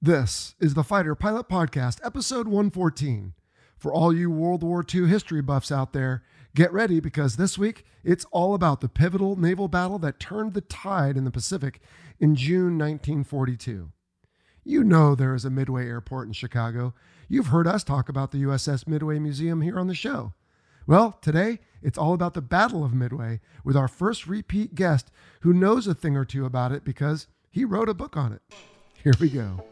This is the Fighter Pilot Podcast, episode 114. For all you World War II history buffs out there, get ready because this week it's all about the pivotal naval battle that turned the tide in the Pacific in June 1942. You know there is a Midway Airport in Chicago. You've heard us talk about the USS Midway Museum here on the show. Well, today it's all about the Battle of Midway with our first repeat guest who knows a thing or two about it because he wrote a book on it. Here we go.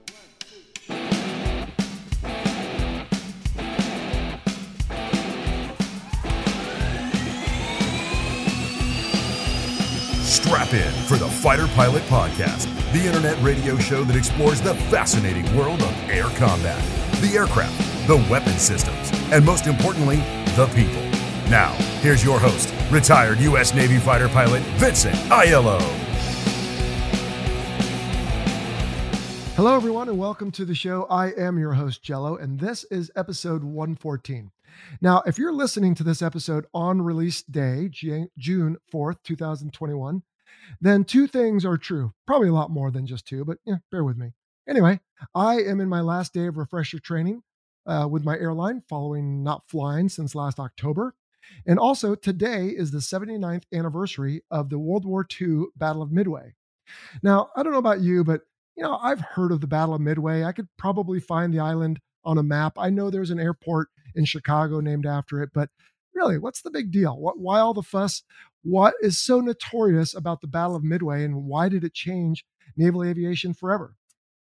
Strap in for the Fighter Pilot Podcast, the internet radio show that explores the fascinating world of air combat, the aircraft, the weapon systems, and most importantly, the people. Now, here's your host, retired U.S. Navy fighter pilot Vincent Aiello. Hello, everyone, and welcome to the show. I am your host, Jello, and this is episode 114. Now, if you're listening to this episode on release day, June 4th, 2021, then two things are true. Probably a lot more than just two, but yeah, bear with me. Anyway, I am in my last day of refresher training uh, with my airline following not flying since last October. And also, today is the 79th anniversary of the World War II Battle of Midway. Now, I don't know about you, but you know, I've heard of the Battle of Midway. I could probably find the island on a map. I know there's an airport in Chicago named after it, but really, what's the big deal? What, why all the fuss? What is so notorious about the Battle of Midway and why did it change naval aviation forever?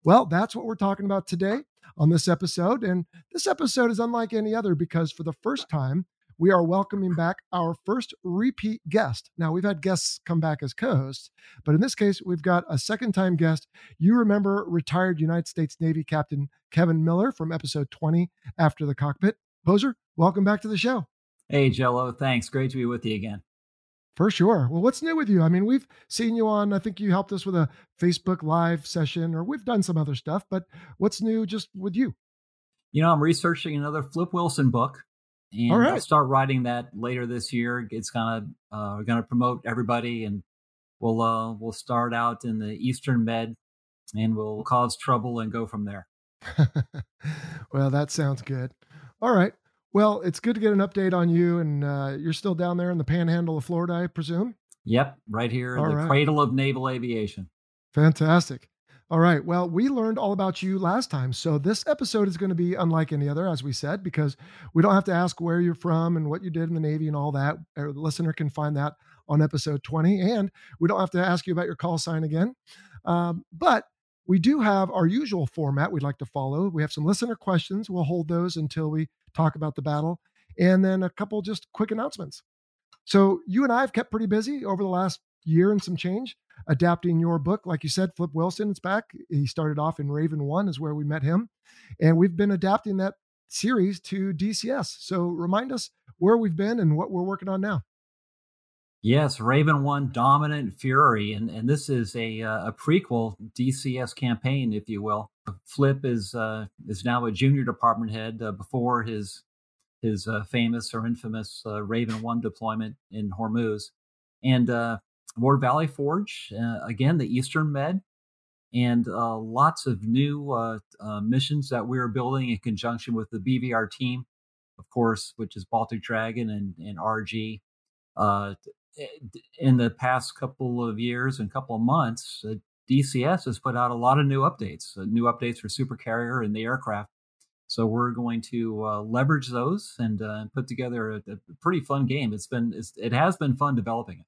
Well, that's what we're talking about today on this episode. And this episode is unlike any other because for the first time, we are welcoming back our first repeat guest. Now, we've had guests come back as co hosts, but in this case, we've got a second time guest. You remember retired United States Navy Captain Kevin Miller from episode 20 After the Cockpit. Hoser, welcome back to the show. Hey, Jello. Thanks. Great to be with you again. For sure. Well, what's new with you? I mean, we've seen you on, I think you helped us with a Facebook Live session, or we've done some other stuff, but what's new just with you? You know, I'm researching another Flip Wilson book and right. I'll start writing that later this year. It's gonna uh, we're gonna promote everybody, and we'll uh, we'll start out in the Eastern Med, and we'll cause trouble and go from there. well, that sounds good. All right. Well, it's good to get an update on you, and uh, you're still down there in the Panhandle of Florida, I presume. Yep, right here in All the right. cradle of naval aviation. Fantastic. All right. Well, we learned all about you last time. So this episode is going to be unlike any other, as we said, because we don't have to ask where you're from and what you did in the Navy and all that. Our listener can find that on episode 20. And we don't have to ask you about your call sign again. Um, but we do have our usual format we'd like to follow. We have some listener questions. We'll hold those until we talk about the battle. And then a couple just quick announcements. So you and I have kept pretty busy over the last year and some change adapting your book. Like you said, Flip Wilson is back. He started off in Raven One, is where we met him. And we've been adapting that series to DCS. So remind us where we've been and what we're working on now. Yes, Raven One, Dominant Fury, and and this is a uh, a prequel DCS campaign, if you will. Flip is uh, is now a junior department head. Uh, before his his uh, famous or infamous uh, Raven One deployment in Hormuz, and uh, Ward Valley Forge, uh, again, the Eastern Med, and lots of new missions that we are building in conjunction with the BVR team, of course, which is Baltic Dragon and, and RG. Uh, Eh, in the past couple of years and couple of months, uh, DCS has put out a lot of new updates, uh, new updates for Super Carrier and the aircraft. So we're going to uh, leverage those uh, and put together a, a, pretty fun game. It's been it's, it has been fun developing it.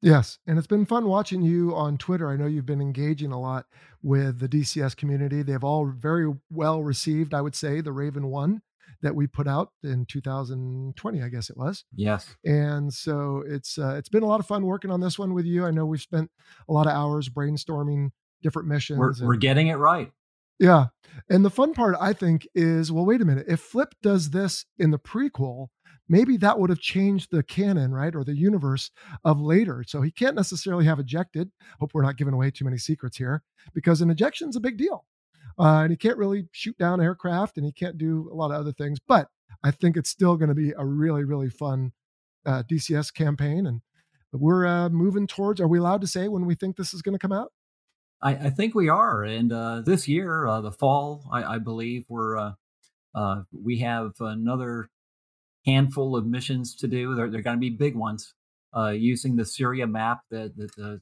Yes, and it's been fun watching you on Twitter. I know you've been engaging a lot with the DCS community. They've all very well received, I would say, the Raven One that we put out in 2020, I guess it was. Yes. And so it's uh, it's been a lot of fun working on this one with you. I know we've spent a lot of hours brainstorming different missions. We're, and, we're getting it right. Yeah. And the fun part, I think, is well, wait a minute. If Flip does this in the prequel, maybe that would have changed the canon, right? Or the universe of later. So he can't necessarily have ejected. Hope we're not giving away too many secrets here because an ejection's a big deal. Uh, and he can't really shoot down aircraft and he can't do a lot of other things. But I think it's still going to be a really, really fun uh, DCS campaign. And we're uh, moving towards, are we allowed to say when we think this is going to come out? I, I, think we are. And uh, this year, uh, the fall, I, I believe we're, uh, uh, we have another handful of missions to do. They're, they're going to be big ones using the Syria map that, that the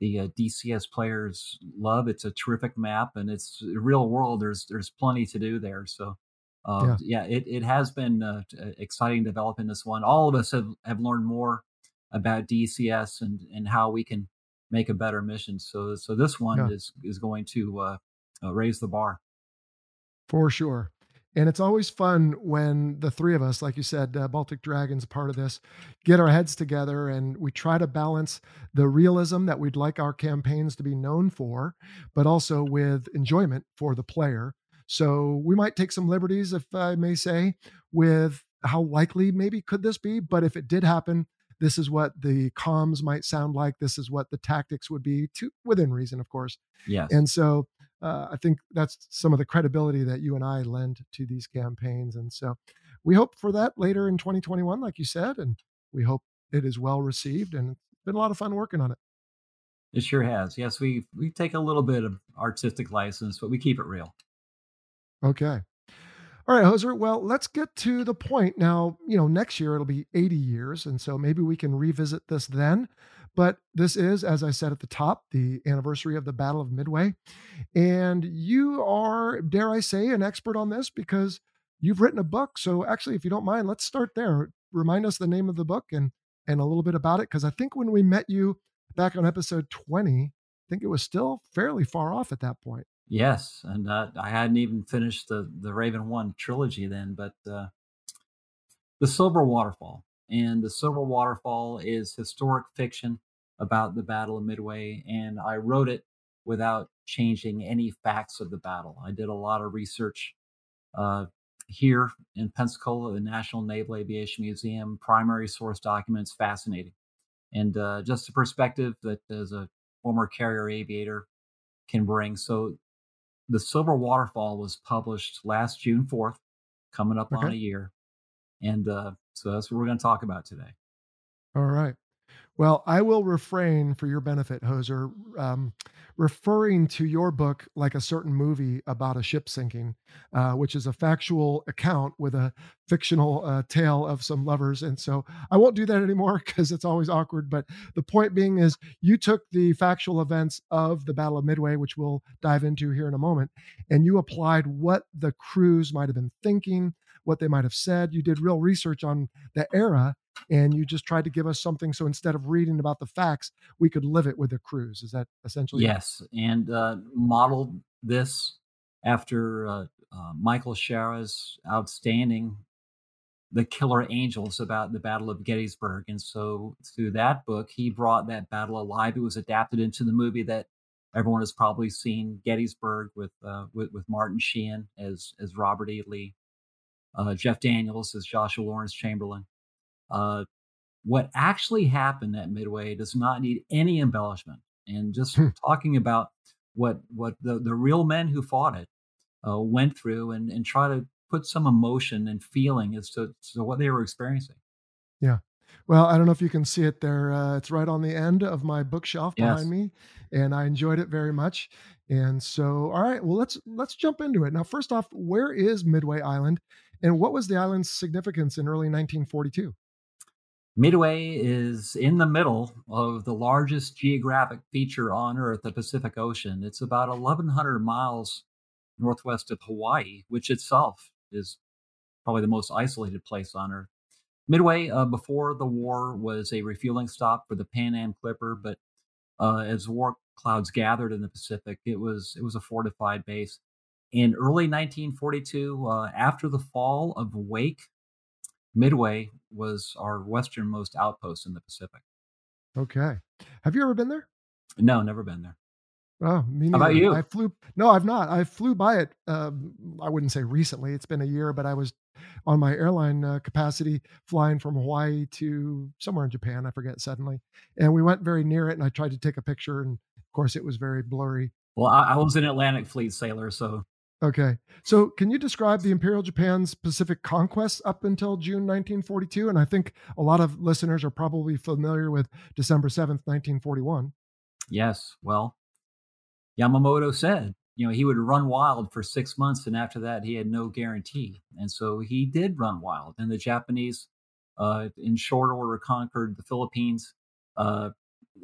the uh, DCS players love. It's a terrific map, and it's real world. There's there's plenty to do there. So, uh, yeah. yeah, it it has been uh, exciting developing this one. All of us have have learned more about DCS and and how we can make a better mission. So so this one yeah. is is going to uh, uh, raise the bar for sure. And it's always fun when the three of us, like you said, uh, Baltic Dragons, part of this, get our heads together and we try to balance the realism that we'd like our campaigns to be known for, but also with enjoyment for the player. So we might take some liberties, if I may say, with how likely maybe could this be. But if it did happen, this is what the comms might sound like. This is what the tactics would be, to within reason, of course. yeah And so uh, I think that's some of the credibility that you and I lend to these campaigns. And so we hope for that later in 2021, like you said, and we hope it is well received. And it's been a lot of fun working on it. It sure has. Yes, we we take a little bit of artistic license, but we keep it real. Okay. All right, Hoser. Well, let's get to the point now. You know, next year it'll be 80 years, and so maybe we can revisit this then. But this is, as I said at the top, the anniversary of the Battle of Midway. And you are, dare I say, an expert on this because you've written a book. So actually, if you don't mind, let's start there. Remind us the name of the book and and a little bit about it. Because I think when we met you back on episode 20, I think it was still fairly far off at that point. Yes, and uh, I hadn't even finished the the Raven One trilogy then, but uh, the Silver Waterfall and the Silver Waterfall is historic fiction about the Battle of Midway, and I wrote it without changing any facts of the battle. I did a lot of research uh, here in Pensacola, the National Naval Aviation Museum, primary source documents, fascinating. And uh, just a perspective that as a former carrier aviator can bring. So the Silver Waterfall was published last June 4th, coming up okay. on a year. And uh, so that's what we're going to talk about today. All right. Well, I will refrain for your benefit, Hoser, um, referring to your book like a certain movie about a ship sinking, uh, which is a factual account with a fictional uh, tale of some lovers. And so I won't do that anymore because it's always awkward. But the point being is, you took the factual events of the Battle of Midway, which we'll dive into here in a moment, and you applied what the crews might have been thinking, what they might have said. You did real research on the era and you just tried to give us something so instead of reading about the facts we could live it with the crews is that essentially yes and uh, modeled this after uh, uh, michael Shaara's outstanding the killer angels about the battle of gettysburg and so through that book he brought that battle alive. It was adapted into the movie that everyone has probably seen gettysburg with uh, with, with martin sheen as as robert e. Lee uh, jeff daniels as joshua lawrence chamberlain uh, what actually happened at Midway does not need any embellishment. And just hmm. talking about what what the, the real men who fought it uh, went through and, and try to put some emotion and feeling as to, to what they were experiencing. Yeah. Well, I don't know if you can see it there. Uh, it's right on the end of my bookshelf behind me, and I enjoyed it very much. And so, all right, well let's let's jump into it now. First off, where is Midway Island, and what was the island's significance in early 1942? Midway is in the middle of the largest geographic feature on Earth, the Pacific Ocean. It's about 1,100 miles northwest of Hawaii, which itself is probably the most isolated place on Earth. Midway, uh, before the war, was a refueling stop for the Pan Am Clipper, but uh, as war clouds gathered in the Pacific, it was it was a fortified base. In early 1942, uh, after the fall of Wake, Midway was our westernmost outpost in the Pacific. Okay. Have you ever been there? No, never been there. Oh, me How about you? I flew. No, I've not. I flew by it. Um, I wouldn't say recently. It's been a year, but I was on my airline uh, capacity flying from Hawaii to somewhere in Japan. I forget suddenly, and we went very near it, and I tried to take a picture, and of course, it was very blurry. Well, I, I was an Atlantic Fleet sailor, so Okay. So, can you describe the Imperial Japan's Pacific conquests up until June 1942? And I think a lot of listeners are probably familiar with December 7th, 1941. yes. Well, Yamamoto said, you know, he would run wild for six months, and after that, he had no guarantee. And so he did run wild. And the Japanese, uh, in short order, conquered the Philippines. Uh,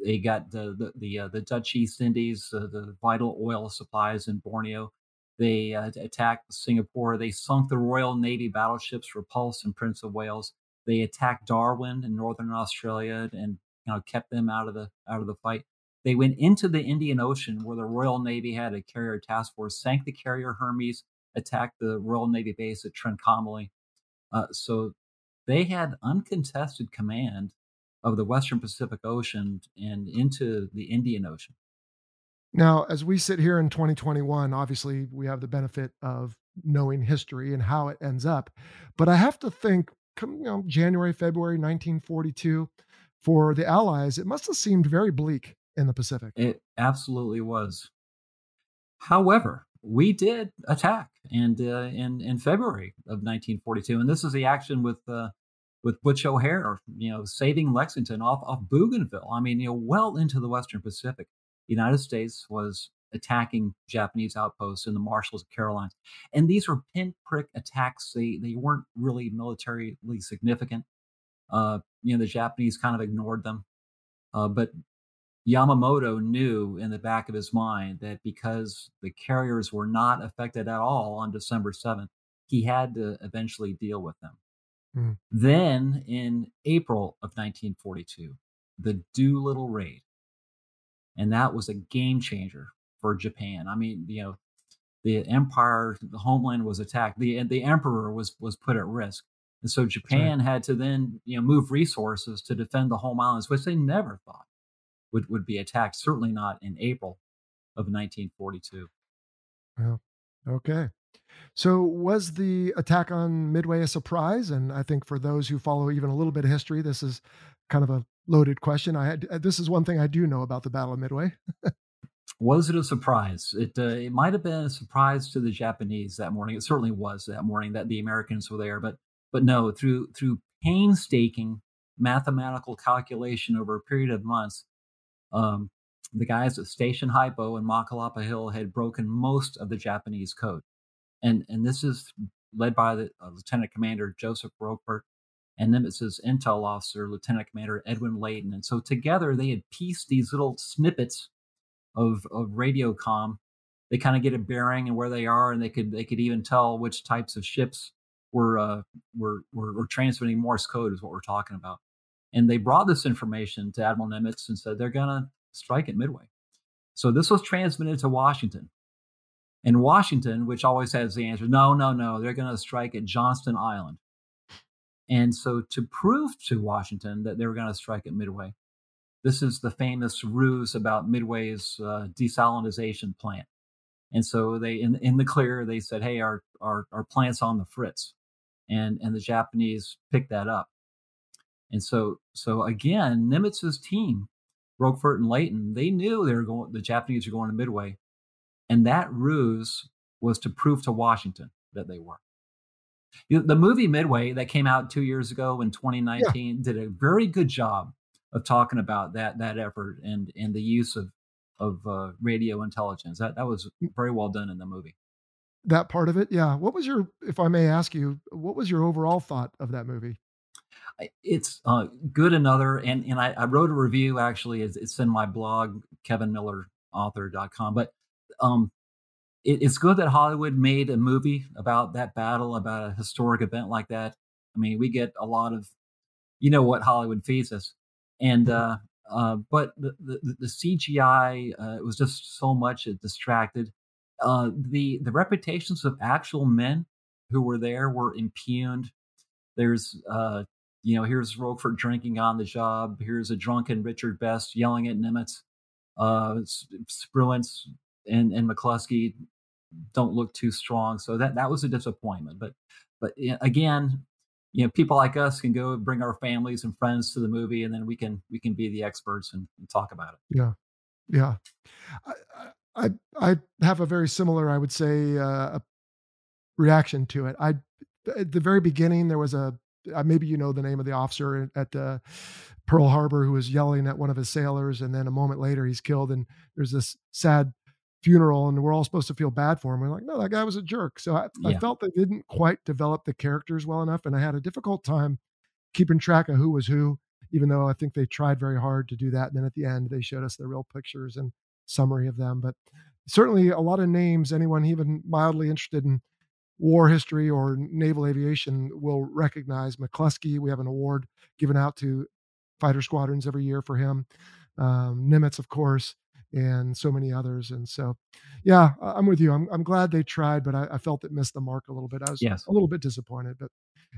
they got the the the, uh, the Dutch East Indies, uh, the vital oil supplies in Borneo. They uh, attacked Singapore. They sunk the Royal Navy battleships Repulse and Prince of Wales. They attacked Darwin in northern Australia and you know kept them out of the out of the fight. They went into the Indian Ocean where the Royal Navy had a carrier task force, sank the carrier Hermes, attacked the Royal Navy base at Trincomalee. Uh, so they had uncontested command of the Western Pacific Ocean and into the Indian Ocean. Now, as we sit here in 2021, obviously we have the benefit of knowing history and how it ends up. But I have to think, come, you know, January, February 1942, for the Allies, it must have seemed very bleak in the Pacific. It absolutely was. However, we did attack, and uh, in in February of 1942, and this is the action with uh, with Butch O'Hare, you know, saving Lexington off off Bougainville. I mean, you know, well into the Western Pacific. The United States was attacking Japanese outposts in the Marshalls of Carolines, and these were pinprick attacks. They they weren't really militarily significant. Uh, you know, the Japanese kind of ignored them, uh, but Yamamoto knew in the back of his mind that because the carriers were not affected at all on December 7th, he had to eventually deal with them. Mm. Then in April of 1942, the Doolittle raid. And that was a game changer for Japan. I mean, you know, the empire, the homeland was attacked. The the emperor was was put at risk. And so Japan had to then, you know, move resources to defend the home islands, which they never thought would, would be attacked, certainly not in April of 1942. Well, okay. So, was the attack on Midway a surprise? And I think for those who follow even a little bit of history, this is kind of a loaded question. I had this is one thing I do know about the Battle of Midway. was it a surprise? It uh, it might have been a surprise to the Japanese that morning. It certainly was that morning that the Americans were there, but but no, through through painstaking mathematical calculation over a period of months, um, the guys at Station Hypo and Makalapa Hill had broken most of the Japanese code. And, and this is led by the uh, Lieutenant Commander Joseph Rochefort and Nimitz's intel officer, Lieutenant Commander Edwin Layton. And so together they had pieced these little snippets of, of radio com. They kind of get a bearing and where they are, and they could they could even tell which types of ships were uh, were, were, were transmitting Morse code is what we're talking about. And they brought this information to Admiral Nimitz and said they're to strike at Midway. So this was transmitted to Washington. And Washington, which always has the answer, no, no, no, they're to strike at Johnston Island. And so to prove to Washington that they were going to strike at Midway, this is the famous ruse about Midway's uh, desalinization plant. And so they, in, in the clear, they said, "Hey, our, our our plant's on the fritz," and and the Japanese picked that up. And so, so again, Nimitz's team, Rochefort and Layton, they knew they were going. The Japanese were going to Midway, and that ruse was to prove to Washington that they were. The movie Midway that came out two years ago in 2019 yeah. did a very good job of talking about that that effort and and the use of of uh, radio intelligence. That that was mm. very well done in the movie. That part of it, yeah. What was your, if I may ask you, what was your overall thought of that movie? it's uh, good another and and I, I, wrote a review actually it's, it's in my blog kevinmillerauthor.com but um it, it's good that hollywood made a movie about that battle about a historic event like that i mean we get a lot of you know what hollywood feeds us and mm-hmm. uh uh, but the, the, the CGI uh, it was just so much it distracted. Uh, the the reputations of actual men who were there were impugned. There's uh, you know, here's Rochefort drinking on the job. Here's a drunken Richard Best yelling at Nimitz. uh, Spruance and, and McCluskey don't look too strong. So that, that was a disappointment. But, but again, you know, people like us can go bring our families and friends to the movie, and then we can we can be the experts and, and talk about it. Yeah, yeah. I, I I have a very similar, I would say, uh, reaction to it. I at the very beginning there was a uh, maybe you know the name of the officer at Pearl Harbor who was yelling at one of his sailors, and then a moment later he's killed, and there's this sad funeral, and we're all supposed to feel bad for him. We're like, no, that guy was a jerk. So I, yeah. I felt they didn't quite develop the characters well enough, and I had a difficult time keeping track of who was who, even though I think they tried very hard to do that. And then at the end, they showed us the real pictures and summary of them. But certainly a lot of names, anyone even mildly interested in war history or naval aviation will recognize McCluskey. We have an award given out to fighter squadrons every year for him. Um, Nimitz, of course, and so many others. And so, yeah, I'm with you. I'm, I'm glad they tried, but I, I felt it missed the mark a little bit. I was yes. a little bit disappointed, but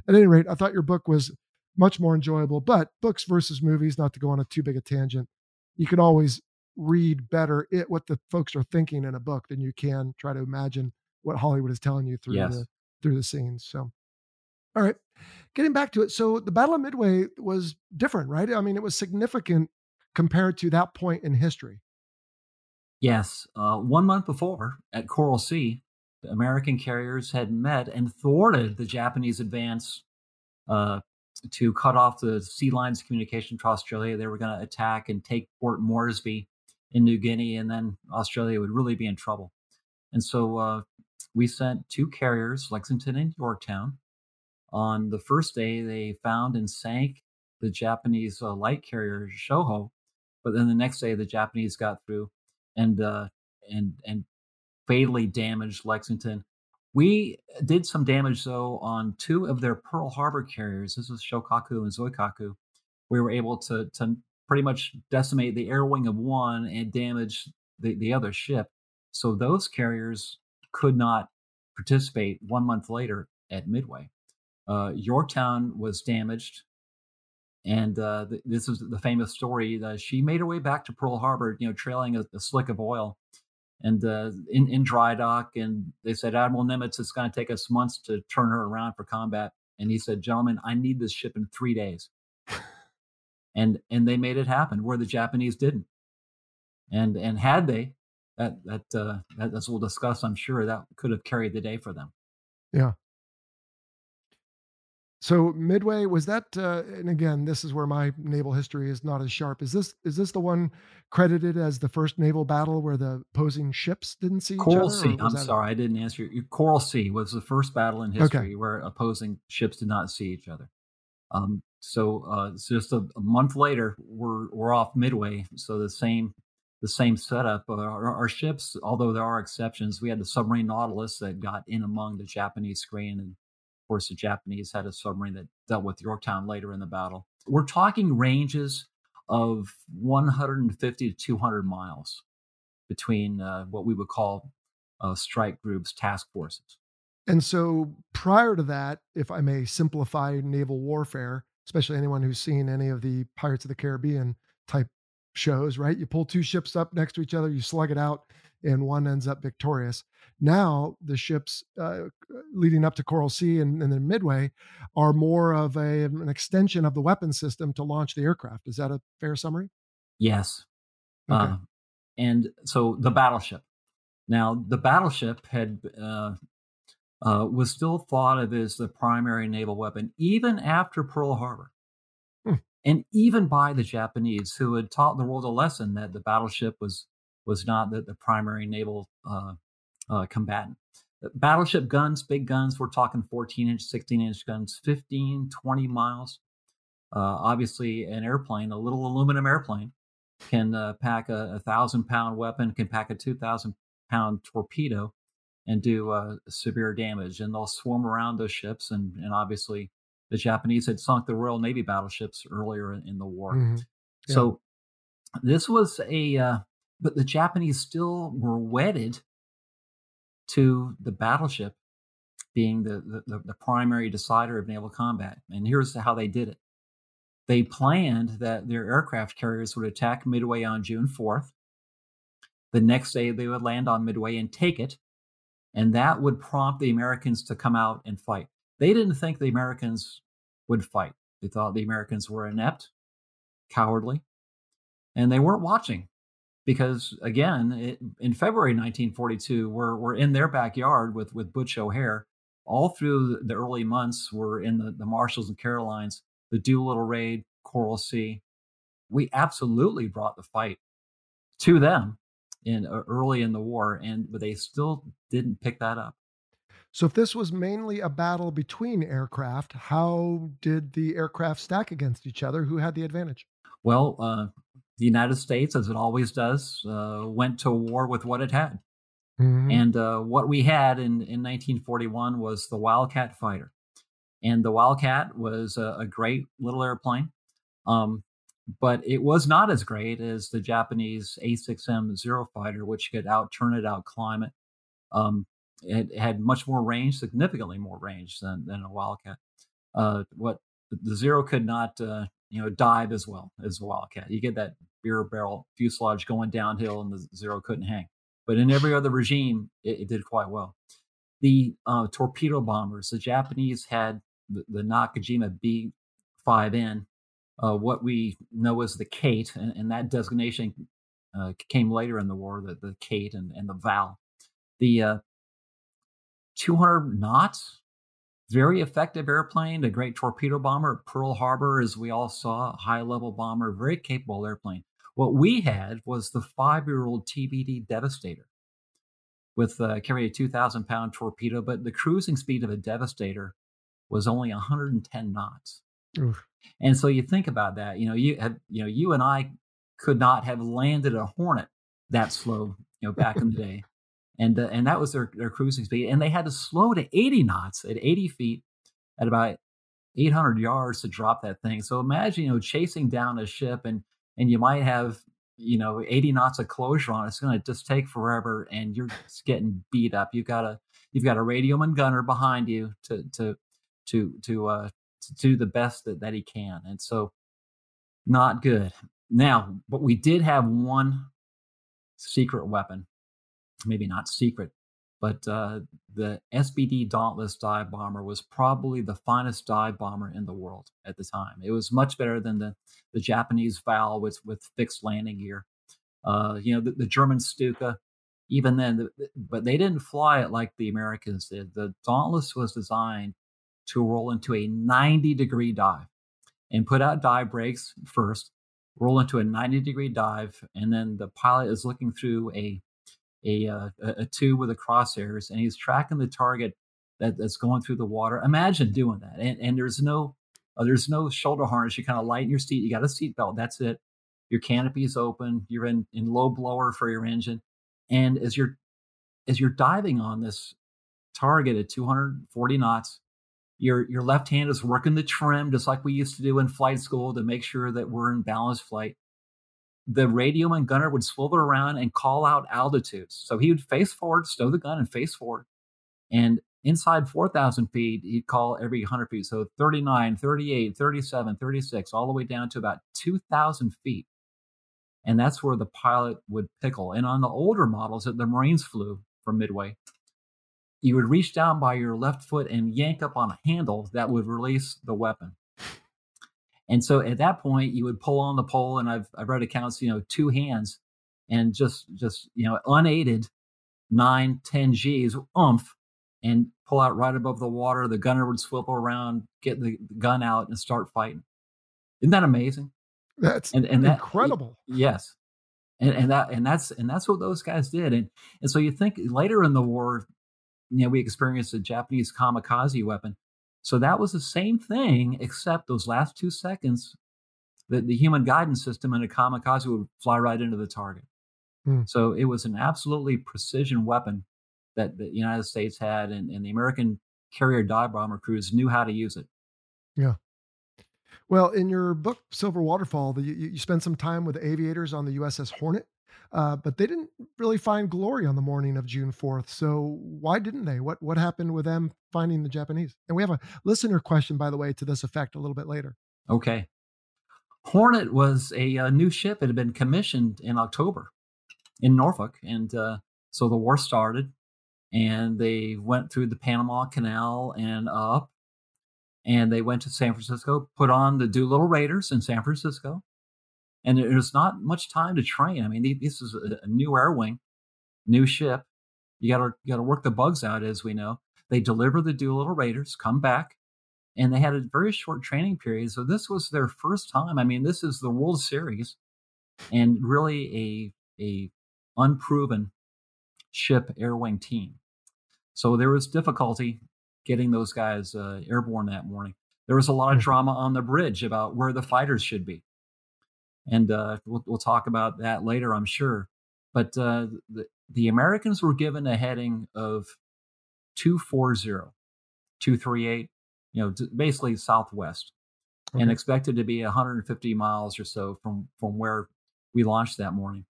at any rate, I thought your book was much more enjoyable. But books versus movies, not to go on a too big a tangent, you can always read better it what the folks are thinking in a book than you can try to imagine what Hollywood is telling you through yes. the through the scenes. So, all right, getting back to it. So the Battle of Midway was different, right? I mean, it was significant compared to that point in history. Yes, uh, one month before at Coral Sea, the American carriers had met and thwarted the Japanese advance uh, to cut off the sea lines communication to Australia. They were going to attack and take Port Moresby in New Guinea, and then Australia would really be in trouble. And so uh, we sent two carriers, Lexington and Yorktown. On the first day, they found and sank the Japanese uh, light carrier Shoho, but then the next day, the Japanese got through and uh, and and fatally damaged Lexington. We did some damage though on two of their Pearl Harbor carriers. This was Shokaku and Zuikaku. We were able to to pretty much decimate the air wing of one and damage the, the other ship. So those carriers could not participate one month later at Midway. Uh, Yorktown was damaged, and uh, th- this is the famous story. that she made her way back to Pearl Harbor, you know, trailing a, a slick of oil, and uh, in, in dry dock. And they said, Admiral Nimitz, it's going to take us months to turn her around for combat. And he said, Gentlemen, I need this ship in three days. and and they made it happen where the Japanese didn't. And and had they, that that uh, as we'll discuss, I'm sure that could have carried the day for them. Yeah. So Midway was that, uh, and again, this is where my naval history is not as sharp. Is this is this the one credited as the first naval battle where the opposing ships didn't see Coral each other? Coral Sea. I'm sorry, I didn't answer. You. Coral Sea was the first battle in history okay. where opposing ships did not see each other. Um, so uh, it's just a, a, month later, we're we're off Midway. So the same the same setup. Uh, our, our, ships, although there are exceptions, we had the submarine Nautilus that got in among the Japanese screen, and course the Japanese had a submarine that dealt with Yorktown later in the battle. We're talking ranges of 150 to 200 miles between uh, what we would call uh, strike groups, task forces. And so prior to that, if I may simplify naval warfare, especially anyone who's seen any of the Pirates of the Caribbean type shows, right? You pull two ships up next to each other, you slug it out, and one ends up victorious. Now, the ships uh, leading up to Coral Sea and, and then Midway are more of a, an extension of the weapon system to launch the aircraft. Is that a fair summary? Yes. Okay. Uh, and so the battleship. Now, the battleship had uh, uh, was still thought of as the primary naval weapon even after Pearl Harbor. Hmm. And even by the Japanese, who had taught the world a lesson that the battleship was was not the, the primary naval uh, uh, combatant. Battleship guns, big guns, we're talking 14 inch, 16 inch guns, 15, 20 miles. Uh, obviously, an airplane, a little aluminum airplane, can uh, pack a, a thousand pound weapon, can pack a 2,000 pound torpedo, and do uh, severe damage. And they'll swarm around those ships. And, and obviously, the Japanese had sunk the Royal Navy battleships earlier in, in the war. Mm-hmm. Yeah. So this was a, uh, but the Japanese still were wedded to the battleship being the, the, the primary decider of naval combat. And here's how they did it. They planned that their aircraft carriers would attack Midway on June 4th The next day, they would land on Midway and take it. And that would prompt the Americans to come out and fight. They didn't think the Americans would fight. They thought the Americans were inept, cowardly, and they weren't watching because, again, it, in February 1942, we're, we're in their backyard with, with Butch O'Hare. All through the early months, we're in the, the Marshalls and Carolines, the Doolittle Raid, Coral Sea. We absolutely brought the fight to them in uh, early in the war, and but they still didn't pick that up. So, if this was mainly a battle between aircraft, how did the aircraft stack against each other? Who had the advantage? Well, uh, the United States, as it always does, uh, went to war with what it had. Mm-hmm. And uh, what we had in, in 1941 was the Wildcat fighter. And the Wildcat was a, a great little airplane. Um, but it was not as great as the Japanese A6M Zero fighter, which could outturn it, out climb it. Um, it had much more range, significantly more range than, than a Wildcat. Uh, what the Zero could not, uh, you know, dive as well as a Wildcat. You get that beer barrel fuselage going downhill, and the Zero couldn't hang. But in every other regime, it, it did quite well. The uh, torpedo bombers, the Japanese had the, the Nakajima B5N, uh, what we know as the Kate, and, and that designation uh, came later in the war, the, the Kate and, and the Val. The uh, 200 knots, very effective airplane, a great torpedo bomber. Pearl Harbor, as we all saw, high level bomber, very capable airplane. What we had was the five year old TBD Devastator with uh, carrying a 2,000 pound torpedo, but the cruising speed of a Devastator was only 110 knots. Oof. And so you think about that, you know, you have, you know, you and I could not have landed a Hornet that slow, you know, back in the day. And, uh, and that was their, their cruising speed. And they had to slow to 80 knots at 80 feet at about 800 yards to drop that thing. So imagine, you know, chasing down a ship and, and you might have, you know, 80 knots of closure on. It's going to just take forever and you're getting beat up. You've got a, you've got a radioman gunner behind you to, to, to, to, uh, to do the best that, that he can. And so, not good. Now, but we did have one secret weapon, maybe not secret, but uh, the SBD Dauntless dive bomber was probably the finest dive bomber in the world at the time. It was much better than the, the Japanese Val with, with fixed landing gear. Uh, you know, the, the German Stuka, even then, the, but they didn't fly it like the Americans did. The Dauntless was designed to roll into a 90 degree dive and put out dive brakes first, roll into a 90 degree dive, and then the pilot is looking through a a, uh, a tube with the crosshairs and he's tracking the target that, that's going through the water. Imagine doing that, and, and there's no uh, there's no shoulder harness. You kind of lighten your seat. You got a seat belt. That's it. Your canopy is open. You're in in low blower for your engine, and as you're as you're diving on this target at 240 knots, your your left hand is working the trim just like we used to do in flight school to make sure that we're in balanced flight the radio gunner would swivel around and call out altitudes. So he would face forward stow the gun and face forward. And inside 4000 feet he'd call every 100 feet. So 39 38 37 36 all the way down to about 2000 feet. And that's where the pilot would pickle. And on the older models that the marines flew from midway. You would reach down by your left foot and yank up on a handle that would release the weapon. And so at that point, you would pull on the pole, and I've I've read accounts, you know, two hands, and just just you know, unaided, nine ten G's, oomph, and pull out right above the water. The gunner would swivel around, get the gun out, and start fighting. Isn't that amazing? That's and, and that, incredible. Yes. And, and that and that's and that's what those guys did. And and so you think later in the war, you know, we experienced a Japanese kamikaze weapon. So that was the same thing, except those last two seconds, the, the human guidance system in a kamikaze would fly right into the target. Hmm. So it was an absolutely precision weapon that the United States had, and, and the American carrier dive bomber crews knew how to use it. Yeah. Well, in your book, Silver Waterfall, the, you, you spend some time with aviators on the USS Hornet. Uh, but they didn't really find glory on the morning of June 4th. So why didn't they? What what happened with them finding the Japanese? And we have a listener question, by the way, to this effect a little bit later. Okay. Hornet was a, a new ship. It had been commissioned in October. in Norfolk, and uh, so the war started, and they went through the Panama Canal and up, and they went to San Francisco, put on the Doolittle Raiders in San Francisco, and there's not much time to train. I mean, this is a new air wing, new ship. You got to got to work the bugs out, as we know. They deliver the Doolittle Raiders, come back, and they had a very short training period. So this was their first time. I mean, this is the World Series, and really a a unproven ship air wing team. So there was difficulty getting those guys uh, airborne that morning. There was a lot of mm-hmm. drama on the bridge about where the fighters should be, and uh, we'll, we'll, talk about that later, I'm sure. But uh, the, the Americans were given a heading of 240, 238, you know, basically southwest, okay. and expected to be 150 miles or so from from where we launched that morning.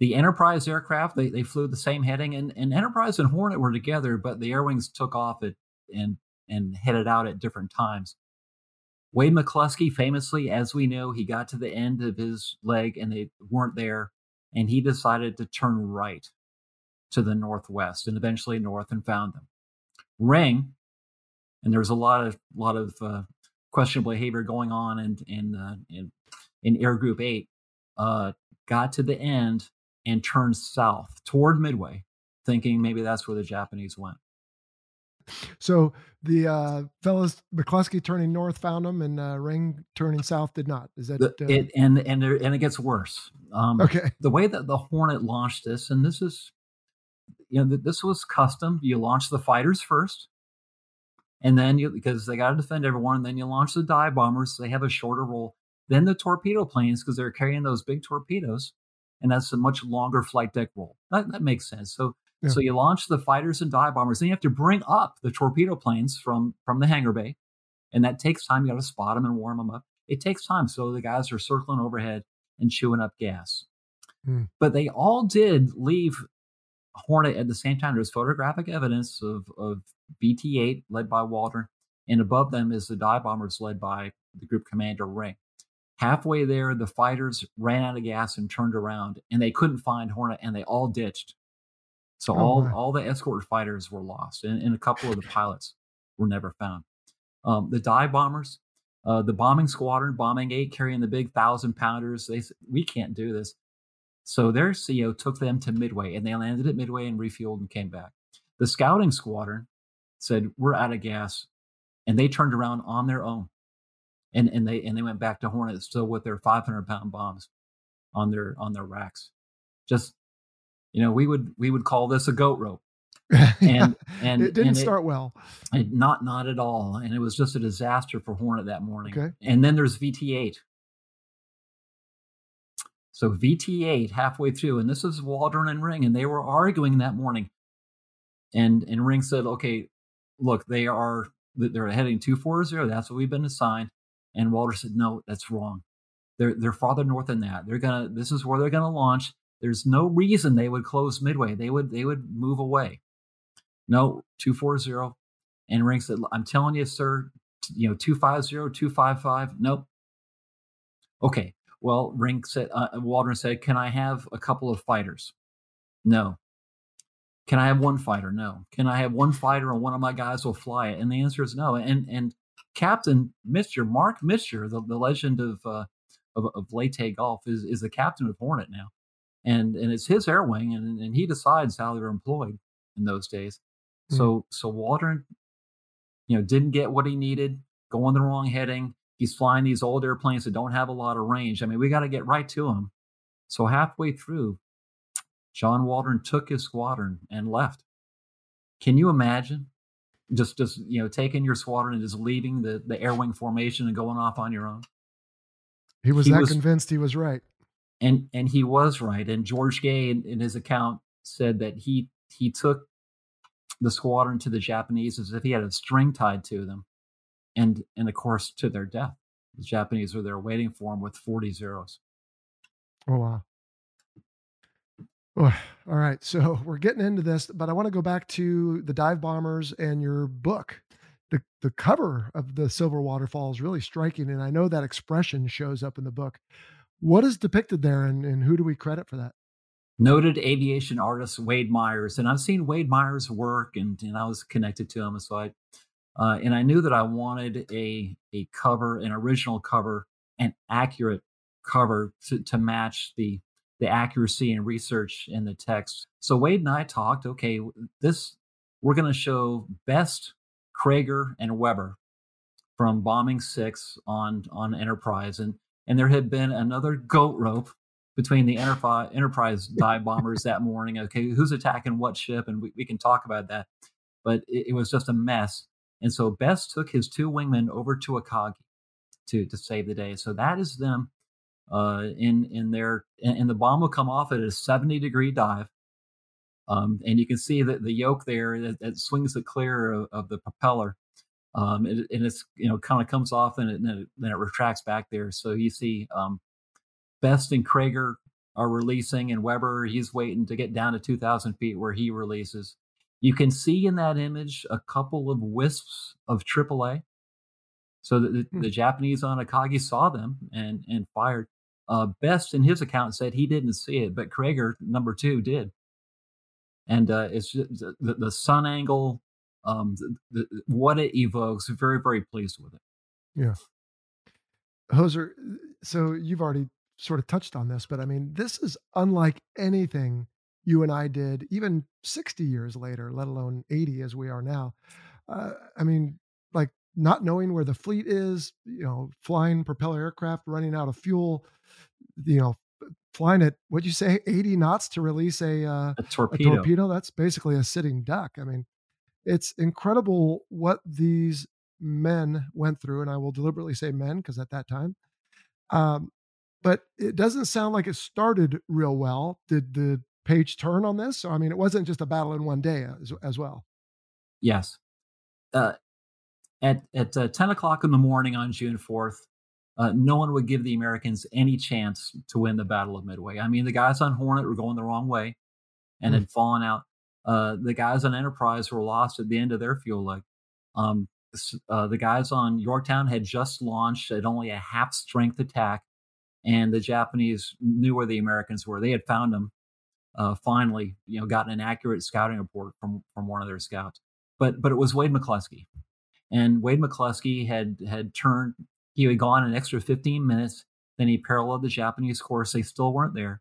The Enterprise aircraft, they, they flew the same heading, and, and Enterprise and Hornet were together, but the air wings took off at, and, and headed out at different times. Wade McCluskey, famously, as we know, he got to the end of his leg and they weren't there, and he decided to turn right to the northwest and eventually north and found them. Ring, and there was a lot of lot of uh, questionable behavior going on in in uh, in, in Air Group Eight. Uh, got to the end and turned south toward Midway, thinking maybe that's where the Japanese went. So the uh, fellows McCluskey turning north found them, and uh, Ring turning south did not. Is that the, uh, it? And and there, and it gets worse. Um, okay. The way that the Hornet launched this, and this is, you know, this was custom. You launch the fighters first, and then you because they got to defend everyone, and then you launch the dive bombers. So they have a shorter roll. Then the torpedo planes because they're carrying those big torpedoes and that's a much longer flight deck roll. That, that makes sense. So yeah. so you launch the fighters and dive bombers, then you have to bring up the torpedo planes from from the hangar bay, and that takes time. You got to spot them and warm them up. It takes time. So the guys are circling overhead and chewing up gas. Hmm. But they all did leave Hornet at the same time. There's photographic evidence of, of VT 8 led by Waldron, and above them is the dive bombers led by the group commander Ring. Halfway there, the fighters ran out of gas and turned around, and they couldn't find Hornet, and they all ditched. So oh, all all the escort fighters were lost, and, and, a couple of the pilots were never found. Um, the dive bombers, uh, the bombing squadron, bombing eight, carrying the big thousand pounders, they said we can't do this. So their CO took them to Midway, and they landed at Midway and refueled and came back. The scouting squadron said we're out of gas, and they turned around on their own and and they and they went back to Hornet still with their 500 pound bombs on their on their racks. Just you know, we would we would call this a goat rope. And and it didn't and start it, well. It, not not at all, and it was just a disaster for Hornet that morning. Okay. And then there's VT8. So VT8 halfway through, and this is Waldron and Ring, and they were arguing that morning. And and Ring said, "Okay, look, they are they're heading two four zero. That's what we've been assigned. And Waldron said, no, that's wrong. They're, they're farther north than that. They're to, this is where they're going to launch. There's no reason they would close midway. They would, they would move away. No, 240. And Ring said, I'm telling you, sir, you know, 250, 255. Nope. Okay. Well, Ring said, uh, Waldron said, can I have a couple of fighters? No. Can I have one fighter? No. Can I have one fighter and one of my guys will fly it? And the answer is no. And and captain Mitscher, Mark Mitscher, the, the legend of, uh, of, of Leyte Gulf, is, is the captain of Hornet now. And, and it's his air wing, and, and he decides how they're employed in those days. Mm-hmm. So, so Waldron, you know, didn't get what he needed, going the wrong heading. He's flying these old airplanes that don't have a lot of range. I mean, we got to get right to him. So halfway through, John Waldron took his squadron and left. Can you imagine just just you know taking your squadron and just leaving the the air wing formation and going off on your own he was he that was, convinced he was right and and he was right and george gay in, in, his account said that he he took the squadron to the japanese as if he had a string tied to them and and of course to their death the japanese were there waiting for him with 40 zeros oh wow Oh, all right. So we're getting into this, but I want to go back to the dive bombers and your book. The, the cover of the Silver Waterfall is really striking. And I know that expression shows up in the book. What is depicted there and, and who do we credit for that? noted aviation artist Wade Myers, and I've seen Wade Myers' work, and, and I was connected to him, so I uh, and I knew that I wanted a a cover, an original cover, an accurate cover to, to match the the accuracy and research in the text. So Wade and I talked. Okay, this we're going to show best Kroeger and Weber from bombing six on on Enterprise, and and there had been another goat rope between the Enterprise, dive bombers that morning. Okay, who's attacking what ship, and we, we can talk about that. But it, it, was just a mess, and so Best took his two wingmen over to Akagi to to save the day. So that is them uh, in in their and, the bomb will come off at a seventy degree dive. Um, and you can see that the yoke there that, that swings it clear of, of the propeller. Um, and, and, it's you know kind of comes off and, it, and it, then it retracts back there. So you see um, Best and Kroeger are releasing, and Weber he's waiting to get down to 2,000 feet where he releases. You can see in that image a couple of wisps of AAA. So the, hmm. the Japanese on Akagi saw them and and fired. Uh, Best in his account said he didn't see it, but Kroeger number two did. And uh, it's just, the, the sun angle, um, the, the, what it evokes. Very very pleased with it. Yeah. Hoser, so you've already sort of touched on this, but I mean, this is unlike anything you and I did, even 60 years later, let alone 80 as we are now. Uh, I mean, like not knowing where the fleet is, you know, flying propeller aircraft running out of fuel, you know, flying at what'd you say, 80 knots to release a, uh, a torpedo. A torpedo. That's basically a sitting duck. I mean, it's incredible what these men went through, and I will deliberately say men because at that time, um, but it doesn't sound like it started real well. Did the page turn on this? So, I mean, it wasn't just a battle in one day as, as well. Yes. Uh, at at uh, 10 o'clock in the morning on June 4th, uh, no one would give the Americans any chance to win the Battle of Midway. I mean, the guys on Hornet were going the wrong way and mm had fallen out. Uh, the guys on Enterprise were lost at the end of their fuel leg. Um, uh, the guys on Yorktown had just launched at only a half strength attack and the Japanese knew where the Americans were. They had found them. Uh, finally, you know, gotten an accurate scouting report from from one of their scouts. But but it was Wade McCluskey, and Wade McCluskey had had turned. He had gone an extra 15 minutes. Then he paralleled the Japanese course. They still weren't there.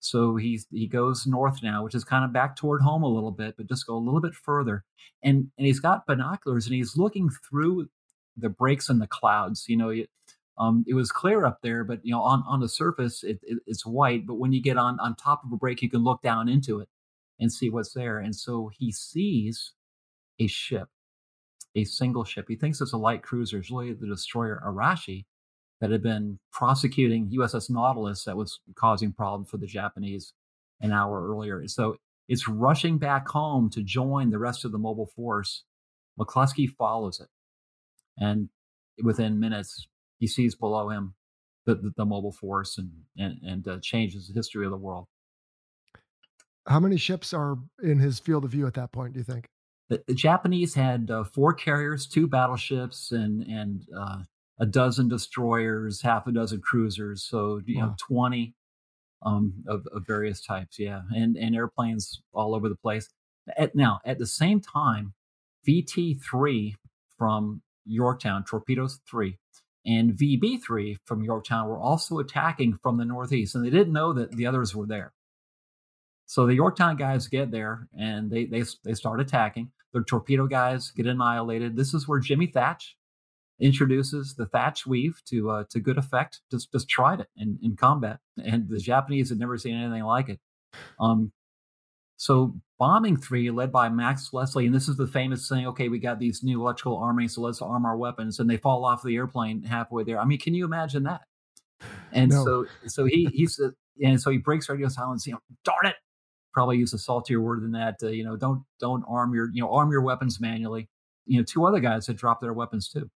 So he he goes north now, which is kind of back toward home a little bit, but just go a little bit further. And and he's got binoculars and he's looking through the breaks in the clouds. You know, um, it was clear up there, but you know, on, on the surface, it, it, it's white. But when you get on on top of a break, you can look down into it and see what's there. And so he sees a ship, a single ship. He thinks it's a light cruiser. It's really the destroyer Arashi that had been prosecuting USS Nautilus that was causing problems for the Japanese an hour earlier. So it's rushing back home to join the rest of the mobile force. McCluskey follows it. And within minutes, he sees below him the, the, the mobile force and and, and uh, changes the history of the world. How many ships are in his field of view at that point? Do you think? The, the Japanese had uh, four carriers, two battleships, and and uh, a dozen destroyers, half a dozen cruisers. So you wow. know, twenty um, of, of various types. Yeah, and and airplanes all over the place. At, now, at the same time, VT three from Yorktown, Torpedoes three, and VB3 from Yorktown were also attacking from the northeast, and they didn't know that the others were there. So the Yorktown guys get there and they they they start attacking. The torpedo guys get annihilated. This is where Jimmy Thach introduces the Thach weave to uh, to good effect. Just just tried it in, in combat, and the Japanese had never seen anything like it. Um, so bombing three, led by Max Leslie, and this is the famous thing. Okay, we got these new electrical arming, so let's arm our weapons, and they fall off the airplane halfway there. I mean, can you imagine that? And no. so, so he he's and so he breaks radio silence. You know, darn it! Probably use a saltier word than that. Uh, you know, don't don't arm your you know arm your weapons manually. You know, two other guys had dropped their weapons too.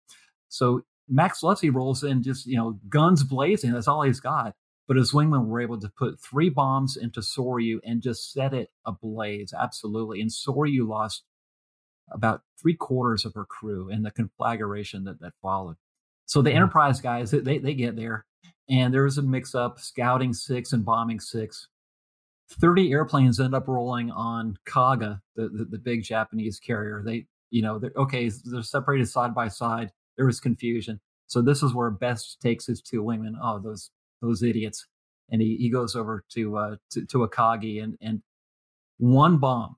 So Max Leslie rolls in, just you know, guns blazing. That's all he's got. But his wingmen were able to put three bombs into Soryu and just set it ablaze. Absolutely. And Soryu lost about three quarters of her crew in the conflagration that, that followed. So the. Mm-hmm. Enterprise guys, they, they get there and there was a mix up scouting six and bombing six. 30 airplanes end up rolling on Kaga, the, the, the big Japanese carrier. They, you know, they're okay, they're separated side by side. There was confusion. So this is where Best takes his two wingmen. Oh, those those idiots. And he, he goes over to uh to, to Akagi and and one bomb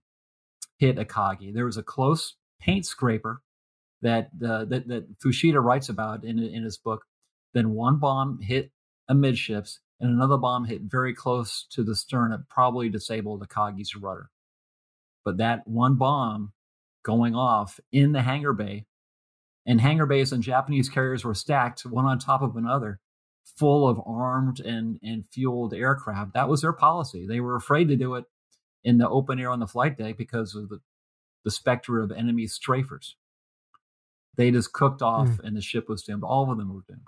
hit Akagi. There was a close paint scraper that uh, that that Fuchida writes about in in his book. Then one bomb hit amidships, and another bomb hit very close to the stern. It probably disabled Akagi's rudder. But that one bomb going off in the hangar bay, and hangar bays and Japanese carriers were stacked one on top of another, full of armed and and fueled aircraft. That was their policy. They were afraid to do it in the open air on the flight deck because of the the specter of enemy strafers. They just cooked off, mm. and the ship was doomed. All of them were doomed.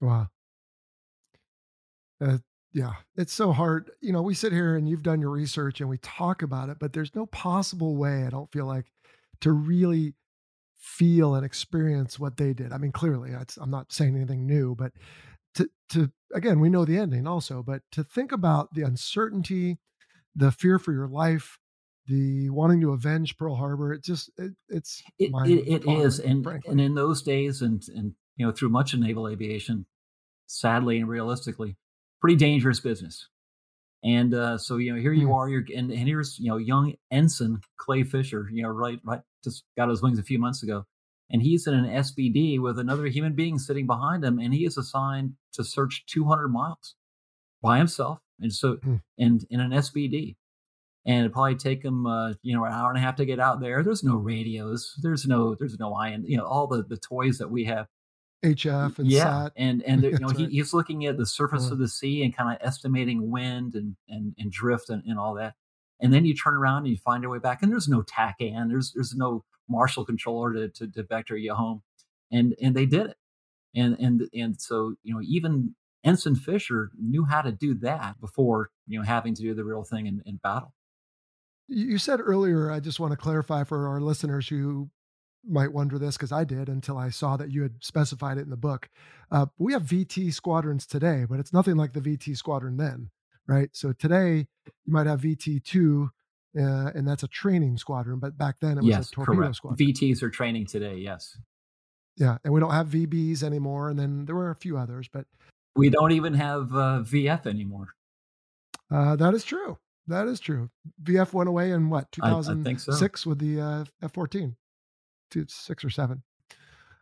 Wow. Uh, yeah, it's so hard. You know, we sit here and you've done your research and we talk about it, but there's no possible way, I don't feel like, to really feel and experience what they did. I mean, clearly, I'm not saying anything new, but to to again, we know the ending also, but to think about the uncertainty, the fear for your life, the wanting to avenge Pearl Harbor, it just it, it's it, it, it is, and frankly. and in those days, and and you know, through much of naval aviation, sadly and realistically, pretty dangerous business. And uh, so you know, here you mm. are, you're and, and here's you know young ensign Clay Fisher, you know, right right just got his wings a few months ago. And he's in an SBD with another human being sitting behind him, and he is assigned to search 200 miles by himself, and so mm. and in an SBD, and it probably take him, uh, you know, an hour and a half to get out there. There's no radios, there's no, there's no iron, you know, all the the toys that we have. HF and yeah, SAT. and and you know he, he's looking at the surface uh-huh. of the sea and kind of estimating wind and and, and drift and, and all that. And then you turn around and you find your way back and there's no TACAN there's there's no marshal controller to, to, to vector you home. And and they did it. And and and so you know even ensign fisher knew how to do that before you know having to do the real thing in, in battle. You said earlier i just want to clarify for our listeners who might wonder this because I did until I saw that you had specified it in the book. Uh, we have VT squadrons today, but it's nothing like the VT squadron then, right? So today you might have VT2, uh, and that's a training squadron, but back then it was yes, a torpedo correct. squadron. VTs are training today, yes. Yeah, and we don't have VBs anymore, and then there were a few others, but we don't even have uh, VF anymore. Uh, that is true. That is true. VF went away in what 2006 so. with the uh, F14 dude, six or seven.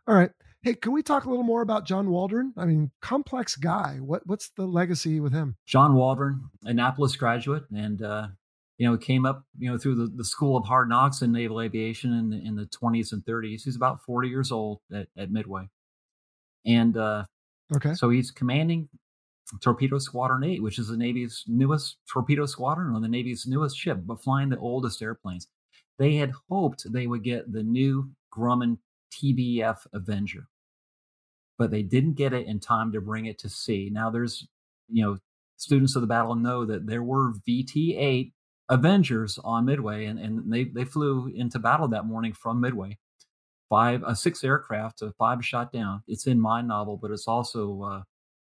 All right. Hey, can we talk a little more about John Waldron? I mean, complex guy. What what's the legacy with him? John Waldron, Annapolis graduate, and uh, you know came up you know through the, the school of hard knocks in naval aviation in the, in the 20s and 30s. He's about 40 years old at, at Midway, and uh, okay, so he's commanding Torpedo Squadron 8, which is the Navy's newest torpedo squadron on the Navy's newest ship, but flying the oldest airplanes. They had hoped they would get the new Grumman TBF Avenger but they didn't get it in time to bring it to sea. Now there's, you know, students of the battle know that there were VT8 Avengers on Midway, and, and they, they flew into battle that morning from Midway. Five, uh, six aircraft, uh, five shot down. It's in my novel, but it's also uh,